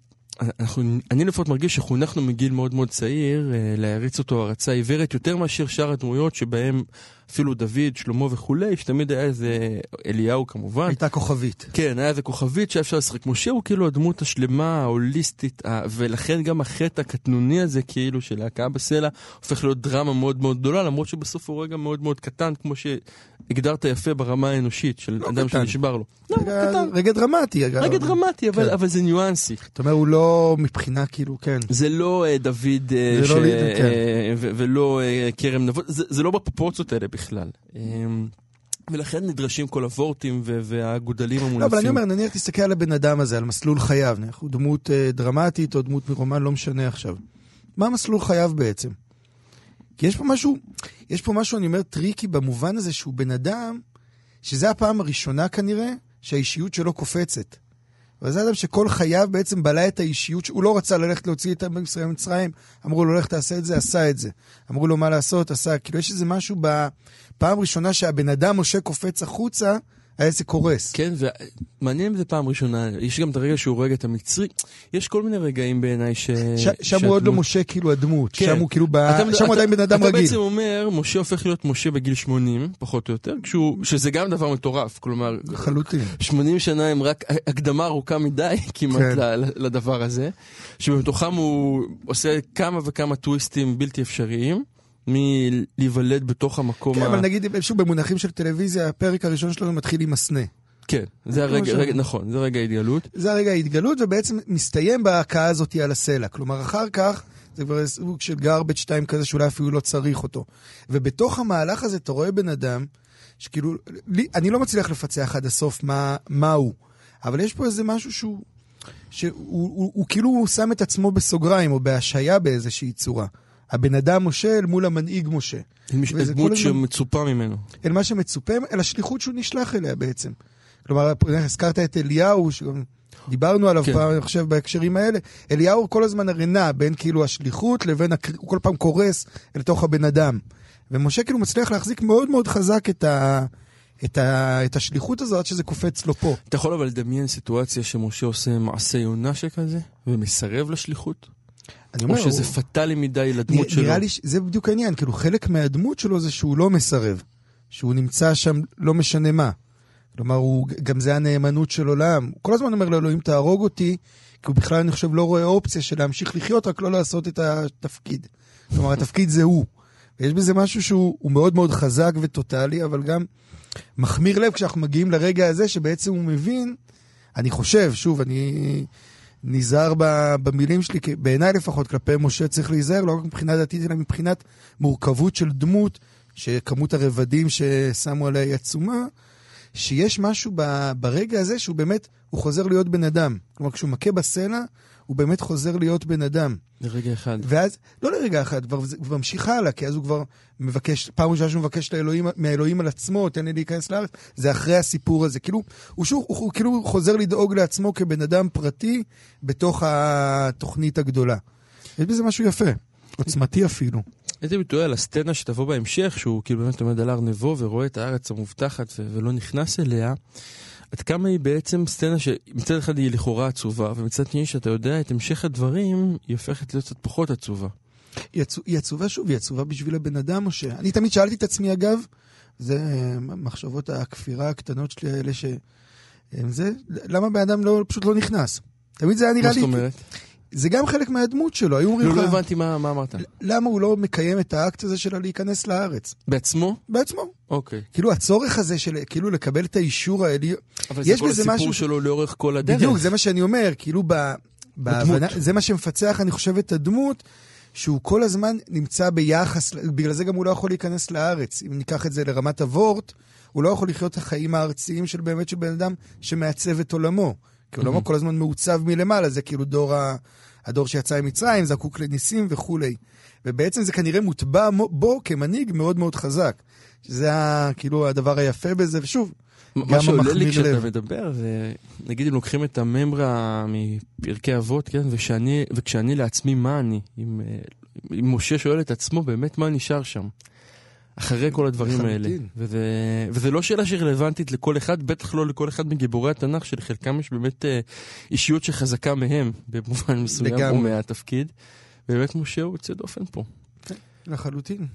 אנחנו, אני לפחות מרגיש שחונכנו מגיל מאוד מאוד צעיר אה, להריץ אותו הערצה עיוורת יותר מאשר שאר הדמויות שבהם אפילו דוד, שלמה וכולי, שתמיד היה איזה אליהו כמובן. הייתה כוכבית. כן, היה איזה כוכבית שהיה אפשר לשחק. משה הוא כאילו הדמות השלמה, ההוליסטית, ולכן גם החטא הקטנוני הזה, כאילו, של ההכאה בסלע, הופך להיות דרמה מאוד מאוד גדולה, למרות שבסוף הוא רגע מאוד מאוד קטן, כמו שהגדרת יפה ברמה האנושית, של לא אדם קטן. שנשבר לו. לא, רגע- קטן. רגע דרמטי, אגב. רגע דרמטי, אבל, כן. אבל זה ניואנסי. אתה אומר, הוא לא מבחינה, כאילו, כן. זה לא אה, דוד אה, זה ש... לא לידר, כן. אה, ולא כרם נבות, זה, זה לא בפרופורציות האלה בכלל. אה, ולכן נדרשים כל הוורטים והגודלים המונפים. לא, אבל אני אומר, נניח תסתכל על הבן אדם הזה, על מסלול חייו, נניח הוא דמות אה, דרמטית או דמות מרומן, לא משנה עכשיו. מה מסלול חייו בעצם? כי יש פה משהו, יש פה משהו, אני אומר, tricky במובן הזה שהוא בן אדם, שזה הפעם הראשונה כנראה, שהאישיות שלו קופצת. אבל זה אדם שכל חייו בעצם בלע את האישיות, שהוא לא רצה ללכת להוציא את ישראל ממצרים, אמרו לו, לך תעשה את זה, עשה את זה. אמרו לו מה לעשות, עשה, כאילו יש איזה משהו בפעם ראשונה שהבן אדם משה קופץ החוצה, העסק קורס. כן, ומעניין אם זה פעם ראשונה, יש גם את הרגע שהוא הורג את המצרי, יש כל מיני רגעים בעיניי ש... ש- שם הוא עוד לא משה כאילו הדמות, כן. שם הוא כאילו, ב... אתה- שם הוא אתה- עדיין בן אדם אתה רגיל. בעצם אומר, משה הופך להיות משה בגיל 80, פחות או יותר, כשהוא, שזה גם דבר מטורף, כלומר, לחלוטין. 80 שנה הם רק הקדמה ארוכה מדי כמעט כן. לדבר הזה, שבתוכם הוא עושה כמה וכמה טוויסטים בלתי אפשריים, מלהיוולד בתוך המקום כן, ה... אבל נגיד, שוב, במונחים של טלוויזיה, הפרק הראשון שלנו מתחיל עם הסנה. כן, זה הרגע. רגע, נכון, זה רגע ההתגלות. זה הרגע ההתגלות, ובעצם מסתיים בהכאה הזאת על הסלע. כלומר, אחר כך, זה כבר סוג של garbage time כזה שאולי אפילו לא צריך אותו. ובתוך המהלך הזה אתה רואה בן אדם, שכאילו, לי, אני לא מצליח לפצח עד הסוף מה, מה הוא, אבל יש פה איזה משהו שהוא, שהוא הוא, הוא, כאילו הוא שם את עצמו בסוגריים, או בהשהיה באיזושהי צורה. הבן אדם משה אל מול המנהיג משה. וזה דמות שמצופה ממנו. אל מה שמצופה, אל השליחות שהוא נשלח אליה בעצם. כלומר, הזכרת את אליהו, שגם דיברנו עליו כן. פעם, אני חושב, בהקשרים האלה. אליהו כל הזמן הרי נע בין כאילו השליחות לבין, הקר... הוא כל פעם קורס אל תוך הבן אדם. ומשה כאילו מצליח להחזיק מאוד מאוד חזק את, ה... את, ה... את השליחות הזאת, עד שזה קופץ לו פה. אתה יכול אבל לדמיין סיטואציה שמשה עושה מעשה יונה שכזה, ומסרב לשליחות? אני או אומר, שזה הוא... פטאלי מדי לדמות נ- שלו? נראה לי שזה בדיוק העניין, כאילו חלק מהדמות שלו זה שהוא לא מסרב. שהוא נמצא שם לא משנה מה. כלומר, הוא, גם זה הנאמנות של עולם. הוא כל הזמן אומר לאלוהים, תהרוג אותי, כי הוא בכלל, אני חושב, לא רואה אופציה של להמשיך לחיות, רק לא לעשות את התפקיד. כלומר, התפקיד זה הוא. ויש בזה משהו שהוא הוא מאוד מאוד חזק וטוטאלי, אבל גם מחמיר לב כשאנחנו מגיעים לרגע הזה, שבעצם הוא מבין, אני חושב, שוב, אני נזהר במילים שלי, כי בעיניי לפחות, כלפי משה צריך להיזהר, לא רק מבחינה דתית, אלא מבחינת מורכבות של דמות, שכמות הרבדים ששמו עליה היא עצומה, שיש משהו ברגע הזה שהוא באמת, הוא חוזר להיות בן אדם. כלומר, כשהוא מכה בסלע, הוא באמת חוזר להיות בן אדם. לרגע אחד. ואז, לא לרגע אחד, כבר כבר ממשיך הלאה, כי אז הוא כבר מבקש, פעם ראשונה שהוא מבקש לאלוהים, מהאלוהים על עצמו, תן לי להיכנס לארץ, זה אחרי הסיפור הזה. כאילו, הוא שוב, הוא, הוא כאילו חוזר לדאוג לעצמו כבן אדם פרטי בתוך התוכנית הגדולה. יש בזה משהו יפה, עוצמתי אפילו. הייתי מתואר על הסצנה שתבוא בהמשך, שהוא כאילו באמת עומד על הר נבו ורואה את הארץ המובטחת ולא נכנס אליה. עד כמה היא בעצם סצנה שמצד אחד היא לכאורה עצובה, ומצד שני שאתה יודע את המשך הדברים, היא הופכת להיות קצת פחות עצובה. היא, עצוב, היא עצובה שוב, היא עצובה בשביל הבן אדם, משה. אני תמיד שאלתי את עצמי, אגב, זה אה, מחשבות הכפירה הקטנות שלי האלה, ש... אה, זה, למה בן אדם לא, פשוט לא נכנס? תמיד זה היה מה נראה זאת לי, אומרת? זה גם חלק מהדמות שלו, היו אומרים לא, לך, לא הבנתי מה מה אמרת. למה הוא לא מקיים את האקט הזה של להיכנס לארץ? בעצמו? בעצמו. אוקיי. כאילו הצורך הזה של כאילו לקבל את האישור העליון, אבל זה כל הסיפור משהו- שלו לאורך כל הדרך. בדיוק, זה מה שאני אומר, כאילו ב... בהבנה, זה מה שמפצח, אני חושב, את הדמות, שהוא כל הזמן נמצא ביחס, בגלל זה גם הוא לא יכול להיכנס לארץ. אם ניקח את זה לרמת הוורט, הוא לא יכול לחיות את החיים הארציים של באמת של בן אדם שמעצב את עולמו. כי עולמו כל הזמן מעוצב מלמעלה, זה כאילו דור ה... הדור שיצא ממצרים, זקוק לניסים וכולי. ובעצם זה כנראה מוטבע מו- בו כמנהיג מאוד מאוד חזק. שזה כאילו הדבר היפה בזה, ושוב, מה גם שעולה לי המחמיר כשאתה לב. מדבר, זה, נגיד אם לוקחים את הממרה מפרקי אבות, כן, וכשאני, וכשאני לעצמי מה אני, אם, אה, אם משה שואל את עצמו באמת מה נשאר שם, אחרי כל הדברים האלה. וזה, וזה לא שאלה שרלוונטית לכל אחד, בטח לא לכל אחד מגיבורי התנ"ך, שלחלקם יש באמת אה, אישיות שחזקה מהם, במובן מסוים, או לגמרי. מהתפקיד. באמת משה הוא יוצא דופן פה. לחלוטין.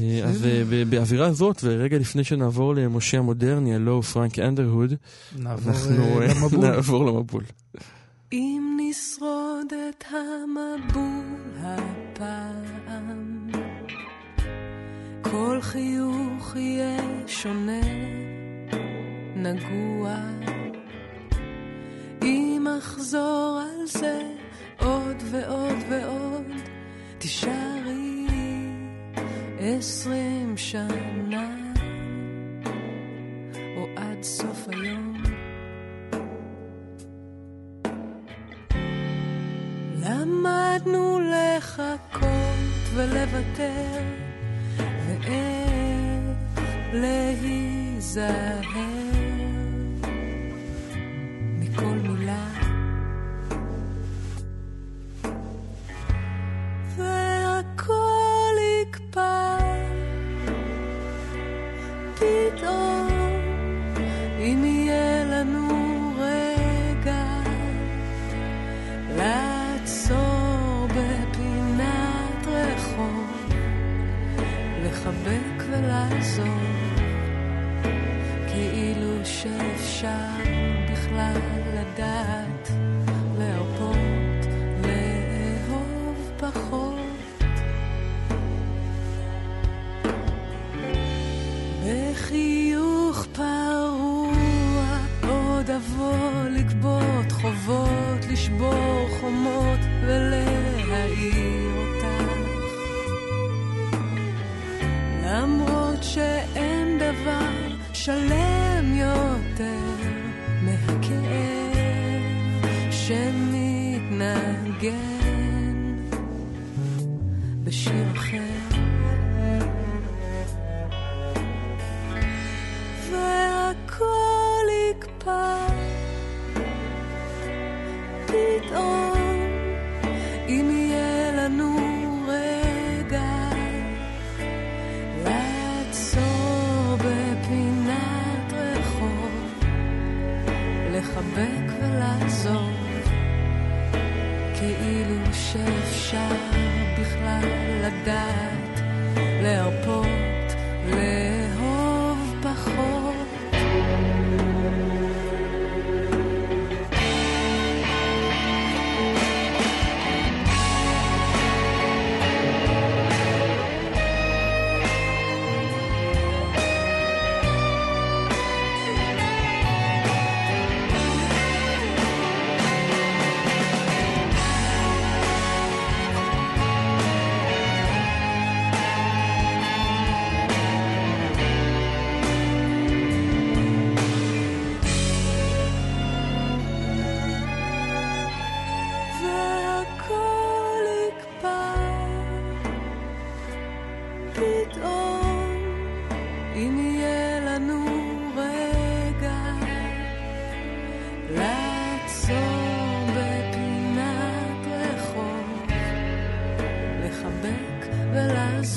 אה, אז אה, באווירה זאת, ורגע לפני שנעבור למשה המודרני, הלו פרנק אנדרהוד, אנחנו אה, למבול. נעבור למבול. אם נשרוד את המבול הפעם, כל חיוך יהיה שונה, נגוע. אם אחזור על זה עוד ועוד ועוד, תישארי עשרים שנה, או עד סוף היום. למדנו לחכות ולוותר, ואיך להיזהר ולעזור, כאילו שאפשר בכלל לדעת, להרפות, לאהוב פחות. בחיוך פרוע עוד אבוא לגבות חובות, לשבור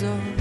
razón.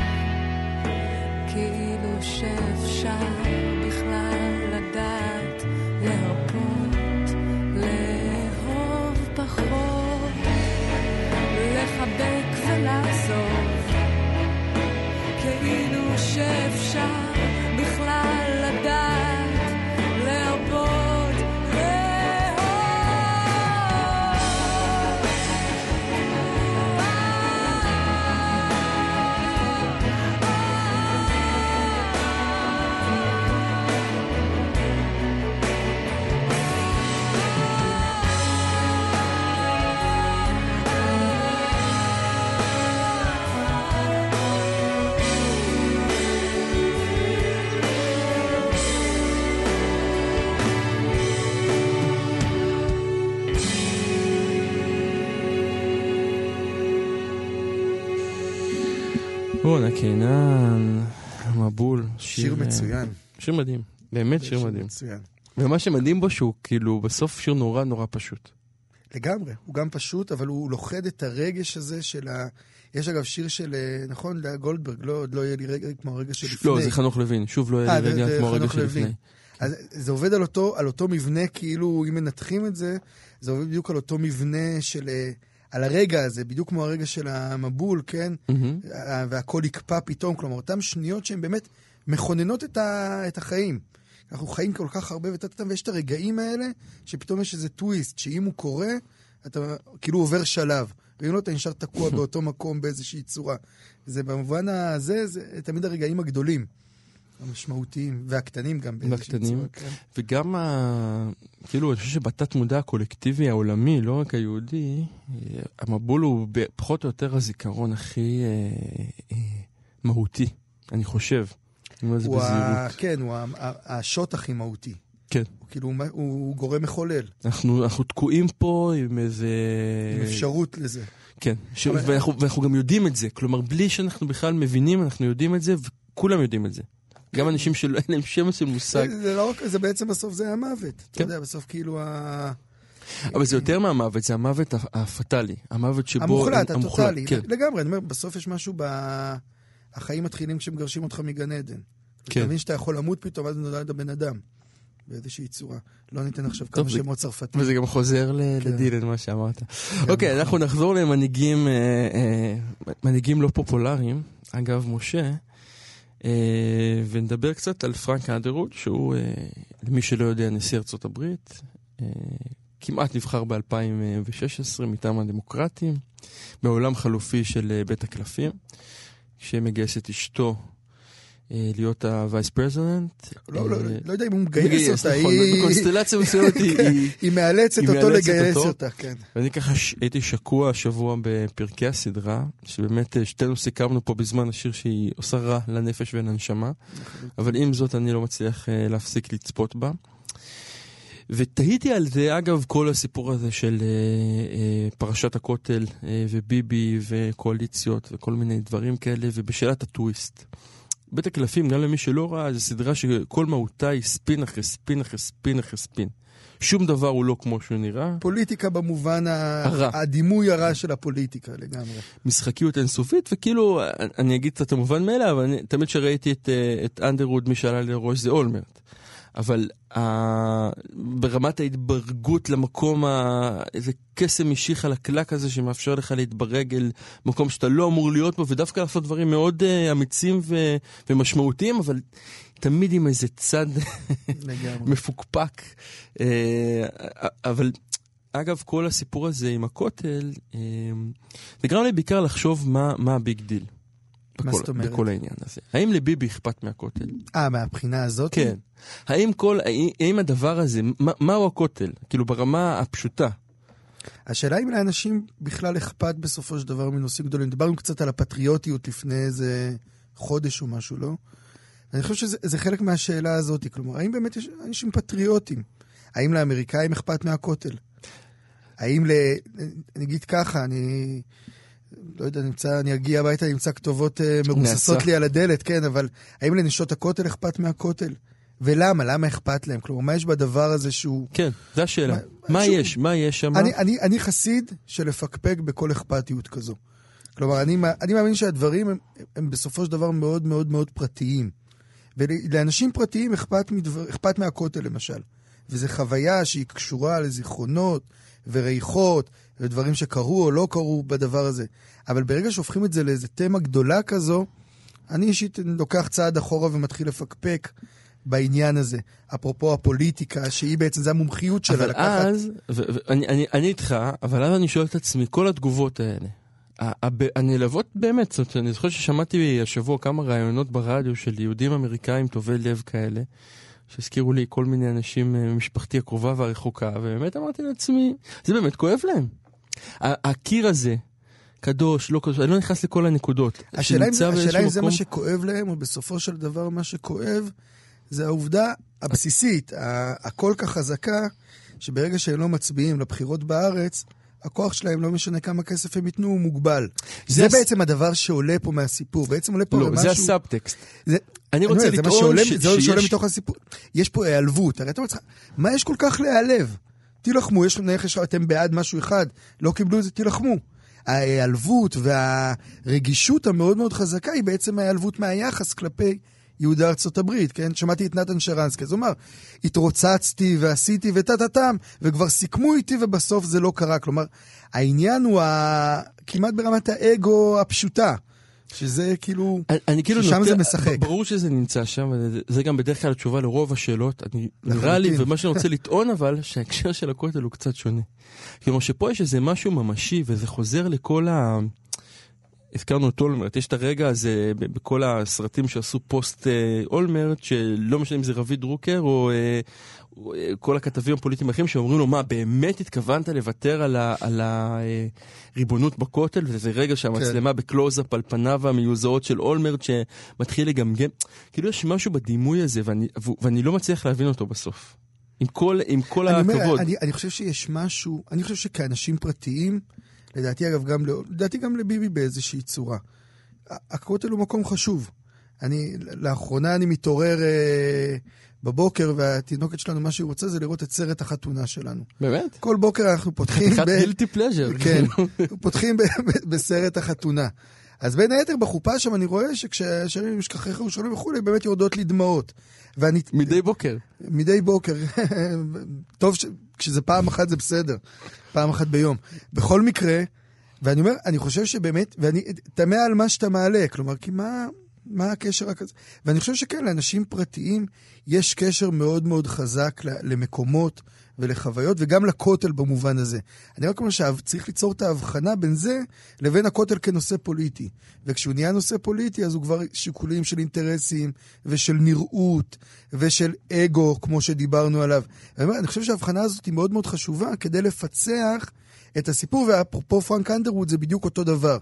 רונה קינן, מבול. שיר אה, מצוין. שיר מדהים, באמת שיר מדהים. מצוין. ומה שמדהים בו שהוא כאילו בסוף שיר נורא נורא פשוט. לגמרי, הוא גם פשוט, אבל הוא לוכד את הרגש הזה של ה... יש אגב שיר של, אה, נכון, לאה גולדברג, לא, עוד לא יהיה לי רגע כמו הרגע שלפני. לא, זה חנוך לוין, שוב לא אה, היה לי זה- רגע זה כמו הרגע לוין. שלפני. אז זה עובד על אותו, על אותו מבנה, כאילו, אם מנתחים את זה, זה עובד בדיוק על אותו מבנה של... אה, על הרגע הזה, בדיוק כמו הרגע של המבול, כן? ה- והכל יקפא פתאום, כלומר, אותן שניות שהן באמת מכוננות את, ה, את החיים. אנחנו חיים כל כך הרבה וטטטם, ויש את הרגעים האלה, שפתאום יש איזה טוויסט, שאם הוא קורה, אתה כאילו עובר שלב. ואם לא, אתה נשאר תקוע באותו מקום באיזושהי צורה. זה במובן הזה, זה תמיד הרגעים הגדולים, המשמעותיים, והקטנים גם באיזושהי והקטנים. צורה. כן. וגם, ה... כאילו, אני חושב שבתת מודע הקולקטיבי העולמי, לא רק היהודי, המבול הוא פחות או יותר הזיכרון הכי אה, אה, מהותי, אני חושב. אני אומר זה הוא ה... בזהירות. כן, הוא השוט הכי מהותי. כן. הוא כאילו, הוא- הוא גורם מחולל, אנחנו, אנחנו תקועים פה עם איזה... עם אפשרות לזה. כן, ש... אבל- ואנחנו, ואנחנו גם יודעים את זה. כלומר, בלי שאנחנו בכלל מבינים, אנחנו יודעים את זה, וכולם יודעים את זה. גם אנשים שלא אין להם שמץ של מושג. זה, לא רק, זה בעצם בסוף זה המוות. אתה כן. יודע, בסוף כאילו ה... אבל זה יותר מהמוות, זה המוות הפ- הפטאלי. המוות שבו... המוחלט, הטוטאלי. כן. לגמרי, אני אומר, בסוף יש משהו ב... החיים מתחילים כשמגרשים אותך מגן עדן. כן. אתה מבין שאתה יכול למות פתאום, אז נולד הבן אדם. באיזושהי צורה. לא ניתן עכשיו כמה שמות צרפתיים. וזה גם חוזר כן. לדילן, מה שאמרת. אוקיי, אנחנו נחזור למנהיגים אה, אה, לא פופולריים. אגב, משה, ונדבר קצת על פרנק אנדרווד, שהוא, אה, למי שלא יודע, נשיא ארצות הברית. אה, כמעט נבחר ב-2016 מטעם הדמוקרטים, בעולם חלופי של אה, בית הקלפים, שמגייס את אשתו אה, להיות ה-vice president. לא, לא, אה, לא יודע אם הוא מגייס אותה, נכון, היא- בקונסטלציה מסוימת היא- היא... היא מאלצת אותו לגייס. אותה, כן. ואני ככה ש... הייתי שקוע השבוע בפרקי הסדרה, שבאמת אה, שתינו סיכמנו פה בזמן השיר שהיא עושה רע לנפש ולנשמה, אבל עם זאת אני לא מצליח אה, להפסיק לצפות בה. ותהיתי על זה, אגב, כל הסיפור הזה של אה, אה, פרשת הכותל אה, וביבי וקואליציות וכל מיני דברים כאלה, ובשאלת הטוויסט. בית הקלפים, גם למי שלא ראה, זו סדרה שכל מהותה היא ספין אחרי ספין אחרי ספין אחרי ספין. שום דבר הוא לא כמו שהוא נראה. פוליטיקה במובן הרע. הדימוי הרע של הפוליטיקה לגמרי. משחקיות אינסופית, וכאילו, אני אגיד קצת המובן מאליו, אבל אני, תמיד כשראיתי את, אה, את אנדרווד, מי שעלה לראש זה אולמרט. אבל uh, ברמת ההתברגות למקום, ה... איזה קסם אישי חלקלק כזה שמאפשר לך להתברג אל מקום שאתה לא אמור להיות בו, ודווקא לעשות דברים מאוד uh, אמיצים ו... ומשמעותיים, אבל תמיד עם איזה צד. מפוקפק. אה, אבל אגב, כל הסיפור הזה עם הכותל, אה, זה גרם לי בעיקר לחשוב מה, מה ה big deal. בכל? בכל העניין הזה. האם לביבי אכפת מהכותל? אה, מהבחינה הזאת? כן. האם כל, האם, הדבר הזה, מה, מהו הכותל? כאילו ברמה הפשוטה. השאלה אם לאנשים בכלל אכפת בסופו של דבר מנושאים גדולים. דיברנו קצת על הפטריוטיות לפני איזה חודש או משהו, לא? אני חושב שזה זה חלק מהשאלה הזאת. כלומר, האם באמת יש אנשים פטריוטים? האם לאמריקאים אכפת מהכותל? האם ל... אני אגיד ככה, אני... לא יודע, נמצא, אני אגיע הביתה, נמצא כתובות אה, מרוססות נעשה. לי על הדלת, כן, אבל האם לנשות הכותל אכפת מהכותל? ולמה? למה אכפת להם? כלומר, מה יש בדבר הזה שהוא... כן, זו השאלה. מה- מה שוב, יש? מה יש שם? אני, אני, אני חסיד של לפקפק בכל אכפתיות כזו. כלומר, אני, אני מאמין שהדברים הם, הם בסופו של דבר מאוד מאוד מאוד פרטיים. ולאנשים פרטיים אכפת, מדבר, אכפת מהכותל למשל. וזו חוויה שהיא קשורה לזיכרונות וריחות ודברים שקרו או לא קרו בדבר הזה. אבל ברגע שהופכים את זה לאיזה תמה גדולה כזו, אני אישית לוקח צעד אחורה ומתחיל לפקפק בעניין הזה. אפרופו הפוליטיקה, שהיא בעצם, זו המומחיות שלה, אבל לקחת... אז, ו- ו- אני, אני, אני איתך, אבל אז אני שואל את עצמי, כל התגובות האלה, ה- הב- הנעלבות באמת, זאת אומרת, אני זוכר ששמעתי השבוע כמה ראיונות ברדיו של יהודים אמריקאים טובי לב כאלה, שהזכירו לי כל מיני אנשים אה, ממשפחתי הקרובה והרחוקה, ובאמת אמרתי לעצמי, זה באמת כואב להם. הקיר הזה, קדוש, לא קדוש, אני לא נכנס לכל הנקודות. השאלה אם, זה, השאלה זה מה מקום- שכואב להם, או בסופו של דבר מה שכואב, זה העובדה הבסיסית, הכל כך חזקה, שברגע שהם לא מצביעים לבחירות בארץ, הכוח שלהם, לא משנה כמה כסף הם ייתנו, הוא מוגבל. זה זה, הס- בעצם הדבר שעולה פה מהסיפור. בעצם עולה פה לא, משהו... זה הסאבטקסט. זה, אני רוצה לטעון שעולה, ש- זה מה שעולה שיש- מתוך הסיפור. יש פה היעלבות. הרי אתה אומר לעצמך, מה יש כל כך להיעלב? תילחמו, יש נניח יש- אתם בעד משהו אחד, לא קיבלו את זה, תילחמו. ההיעלבות והרגישות המאוד מאוד חזקה היא בעצם ההיעלבות מהיחס כלפי יהודי ארצות הברית, כן? שמעתי את נתן שרנסקי, אז הוא אמר, התרוצצתי ועשיתי וטה-טה-טם, וכבר סיכמו איתי ובסוף זה לא קרה. כלומר, העניין הוא ה... כמעט ברמת האגו הפשוטה, שזה כאילו, אני, כאילו ששם נוטה, זה משחק. ברור שזה נמצא שם, זה גם בדרך כלל התשובה לרוב השאלות. אני, נראה לי. ומה שאני רוצה לטעון אבל, שההקשר של הכותל הוא קצת שונה. כלומר שפה יש איזה משהו ממשי, וזה חוזר לכל ה... הזכרנו את אולמרט, יש את הרגע הזה בכל הסרטים שעשו פוסט אה, אולמרט, שלא משנה אם זה רביד דרוקר או, או אה, כל הכתבים הפוליטיים האחרים שאומרים לו, מה, באמת התכוונת לוותר על ה- על הריבונות בכותל? וזה רגע שהמצלמה בקלוזאפ על פניו המיוזעות של אולמרט שמתחיל לגמגם. כאילו יש משהו בדימוי הזה, ואני, ואני לא מצליח להבין אותו בסוף. עם כל, עם כל אני אומר, הכבוד. אני, אני חושב שיש משהו, אני חושב שכאנשים פרטיים, לדעתי אגב גם, לא- לדעתי גם לביבי באיזושהי צורה, הכותל הוא מקום חשוב. אני, לאחרונה אני מתעורר אה, בבוקר, והתינוקת שלנו, מה שהיא רוצה זה לראות את סרט החתונה שלנו. באמת? כל בוקר אנחנו פותחים, חתיכת גילטי פלז'ר. כן, פותחים ב- ב- בסרט החתונה. אז בין היתר בחופה שם אני רואה שכשהשירים משכחך ירושלים וכולי, באמת יורדות לי דמעות. ואני... מדי בוקר. מדי בוקר. טוב, ש... כשזה פעם אחת זה בסדר, פעם אחת ביום. בכל מקרה, ואני אומר, אני חושב שבאמת, ואני תמה על מה שאתה מעלה, כלומר, כי מה, מה הקשר הכזה? ואני חושב שכן, לאנשים פרטיים יש קשר מאוד מאוד חזק למקומות ולחוויות, וגם לכותל במובן הזה. אני רק אומר שצריך ליצור את ההבחנה בין זה לבין הכותל כנושא פוליטי. וכשהוא נהיה נושא פוליטי, אז הוא כבר שיקולים של אינטרסים, ושל נראות, ושל אגו, כמו שדיברנו עליו. אני חושב שההבחנה הזאת היא מאוד מאוד חשובה כדי לפצח את הסיפור, ואפרופו פרנק אנדרווד זה בדיוק אותו דבר.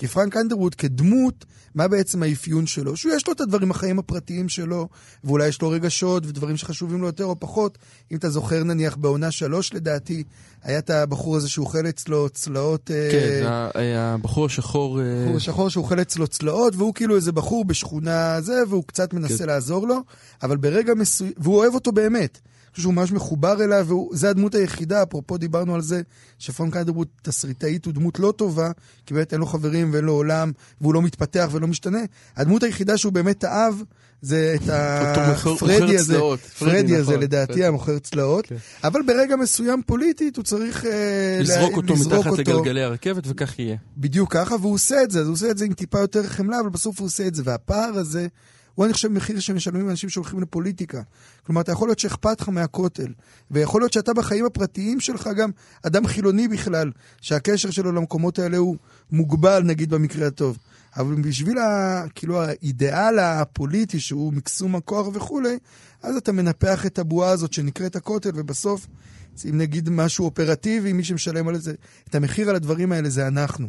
כי פרנק אנדרווד כדמות, מה בעצם האפיון שלו? שהוא יש לו את הדברים, החיים הפרטיים שלו, ואולי יש לו רגשות ודברים שחשובים לו יותר או פחות. אם אתה זוכר נניח בעונה שלוש לדעתי, היה את הבחור הזה שהוא אוכל אצלו צלעות... אה, כן, ה- הבחור השחור... אה, בחור שחור שהוא אוכל אצלו צלעות, והוא כאילו איזה בחור בשכונה זה, והוא קצת מנסה כן. לעזור לו, אבל ברגע מסוים, והוא אוהב אותו באמת. חושב שהוא ממש מחובר אליו, וזה הדמות היחידה, אפרופו דיברנו על זה, שפרנק אנדרווד תסריטאית הוא דמות לא טובה, כי באמת אין לו חברים ואין לו עולם, והוא לא מתפתח ולא משתנה. הדמות היחידה שהוא באמת אהב, זה את הפרדי הזה, צלעות. פרדי, הזה נכון, לדעתי, פרדי. המוכר צלעות, כן. אבל ברגע מסוים פוליטית הוא צריך אה, לזרוק לה- אותו לזרוק מתחת אותו. לגלגלי הרכבת וכך יהיה. בדיוק ככה, והוא עושה את זה, אז הוא עושה את זה עם טיפה יותר חמלה, אבל בסוף הוא עושה את זה. והפער הזה, הוא אני חושב מחיר שמשלמים אנשים שהולכים לפוליטיקה. כלומר, אתה יכול להיות שאכפת לך מהכותל, ויכול להיות שאתה בחיים הפרטיים שלך גם אדם חילוני בכלל, שהקשר שלו למקומות האלה הוא מוגבל, נגיד במקרה הטוב. אבל בשביל ה, כאילו האידיאל הפוליטי, שהוא מקסום הכוח וכולי, אז אתה מנפח את הבועה הזאת שנקראת הכותל, ובסוף, אם נגיד משהו אופרטיבי, מי שמשלם על זה, את המחיר על הדברים האלה זה אנחנו.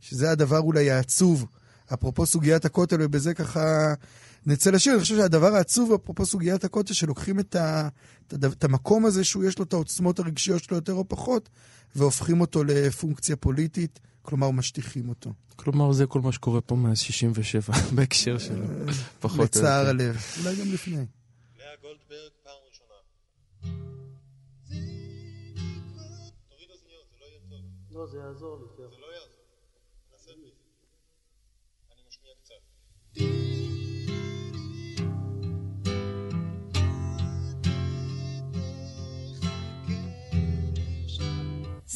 שזה הדבר אולי העצוב, אפרופו סוגיית הכותל, ובזה ככה נצא לשיר. אני חושב שהדבר העצוב, אפרופו סוגיית הכותל, שלוקחים את, ה, את, הד- את המקום הזה שהוא יש לו את העוצמות הרגשיות שלו יותר או פחות, והופכים אותו לפונקציה פוליטית, כלומר משטיחים אותו. כלומר, זה כל מה שקורה פה מאז 67, בהקשר שלו. פחות או לצער יותר. הלב. אולי גם לפני. לאה גולדברג, פעם לא זה יעזור לי. כן. זה לא יעזור. אני משמיע קצת.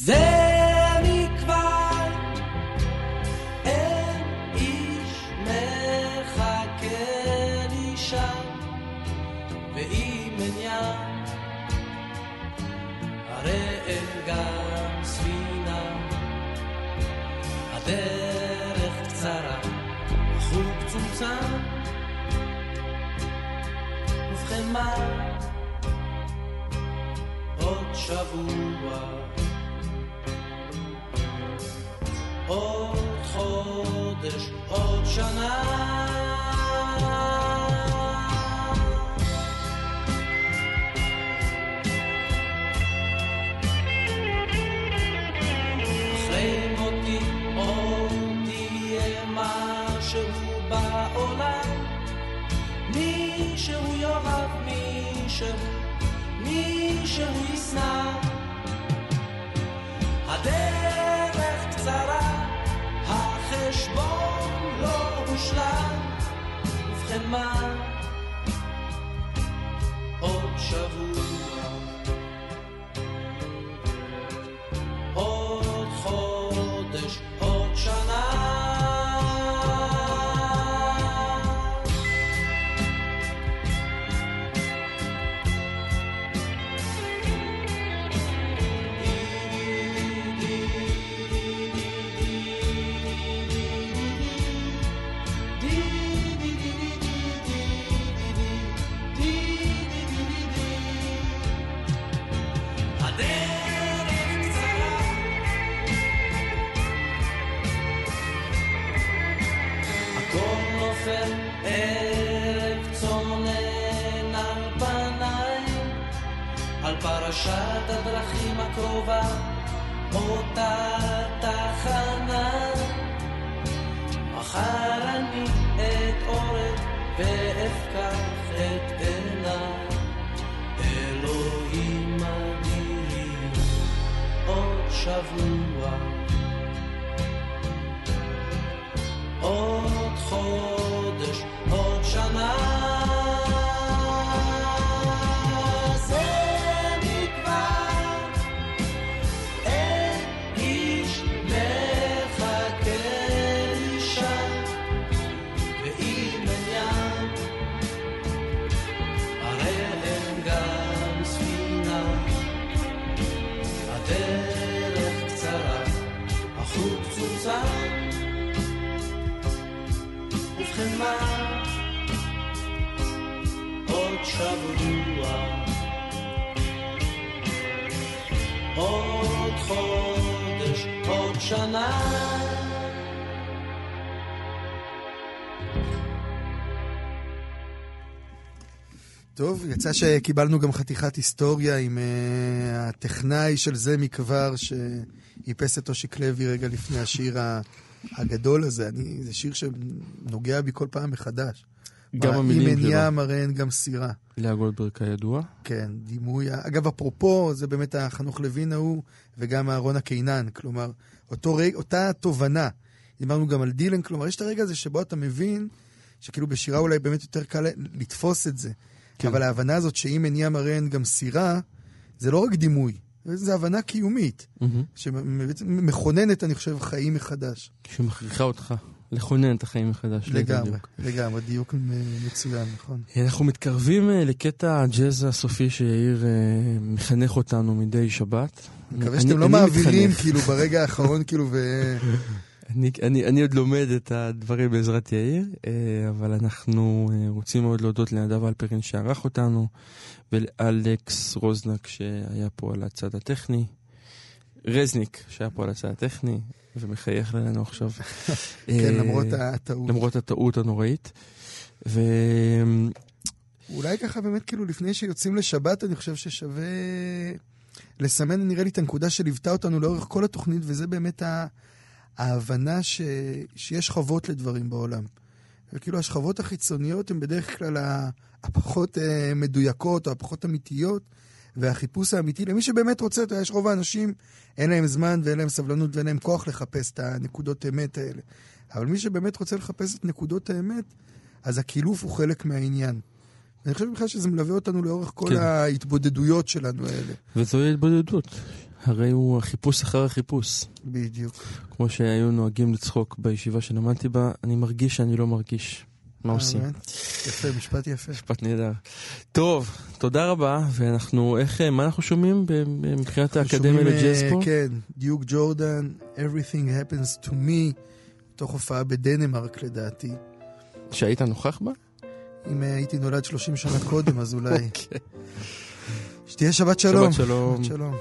זה מכבר אין איש מחכה לי שם ואם עניין הרי אין גם ספינה. הדרך קצרה החוג צומצם ובכן מה עוד שבוע עוד חודש, עוד שנה. אחרי מותי עוד תהיה משהו בעולם, מישהו יאהב מישהו, מישהו ישנא. הדרך החשבון לא הושלם, ובכן מה? עוד שבוע פרשת הדרכים הקרובה, אותה תחנה. מחר אני אתעורר ואפקח את עיניי. אלוהים אדירים, עוד שבוע. טוב, יצא שקיבלנו גם חתיכת היסטוריה עם uh, הטכנאי של זה מכבר, שאיפס את אושיק לוי רגע לפני השיר הגדול הזה. אני, זה שיר שנוגע בי כל פעם מחדש. גם מה, המילים אם אין שלו. ים, הרי אין גם סירה. לאה גולדברג כידוע. כן, דימוי... אגב, אפרופו, זה באמת החנוך לוין ההוא, וגם אהרון הקינן. כלומר, אותו רגע, אותה תובנה. דיברנו גם על דילן, כלומר, יש את הרגע הזה שבו אתה מבין שכאילו בשירה אולי באמת יותר קל לתפוס את זה. כן. אבל ההבנה הזאת שאם ים הרי אין גם סירה, זה לא רק דימוי, זה הבנה קיומית, מהמם. שבעצם מכוננת, אני חושב, חיים מחדש. שמכריחה אותך לכונן את החיים מחדש. לגמרי. לגמרי, דיוק מצוין, נכון. אנחנו מתקרבים אה, לקטע הג'אז הסופי שיאיר אה, מחנך אותנו מדי שבת. מקווה שאתם לא מעבירים. כאילו, ברגע האחרון, כאילו, ו... אני, אני, אני עוד לומד את הדברים בעזרת יאיר, אה, אבל אנחנו אה, רוצים מאוד להודות לנדב אלפרין שערך אותנו, ולאלכס רוזנק שהיה פה על הצד הטכני, רזניק שהיה פה על הצד הטכני, ומחייך לנו עכשיו. כן, אה, למרות הטעות. למרות הטעות הנוראית. ו... אולי ככה באמת, כאילו, לפני שיוצאים לשבת, אני חושב ששווה לסמן, נראה לי, את הנקודה שליוותה אותנו לאורך כל התוכנית, וזה באמת ה... ההבנה ש... שיש שכבות לדברים בעולם. וכאילו, השכבות החיצוניות הן בדרך כלל הפחות אה, מדויקות או הפחות אמיתיות, והחיפוש האמיתי, למי שבאמת רוצה, אתה יודע, יש רוב האנשים, אין להם זמן ואין להם סבלנות ואין להם כוח לחפש את הנקודות אמת האלה. אבל מי שבאמת רוצה לחפש את נקודות האמת, אז הקילוף הוא חלק מהעניין. אני חושב בכלל שזה מלווה אותנו לאורך כל כן. ההתבודדויות שלנו האלה. וזוהי התבודדות. הרי הוא החיפוש אחר החיפוש. בדיוק. כמו שהיו נוהגים לצחוק בישיבה שלמדתי בה, אני מרגיש שאני לא מרגיש. מה עושים? באמת? יפה, משפט יפה. משפט נהדר. טוב, תודה רבה, ואנחנו, איך, אה, מה אנחנו שומעים מבחינת האקדמיה לג'אז אה, פה? כן, דיוק ג'ורדן, Everything happens to me, תוך הופעה בדנמרק לדעתי. שהיית נוכח בה? אם אה, הייתי נולד 30 שנה קודם, אז אולי. אוקיי. שתהיה שבת שלום. שבת שלום. שבת שלום.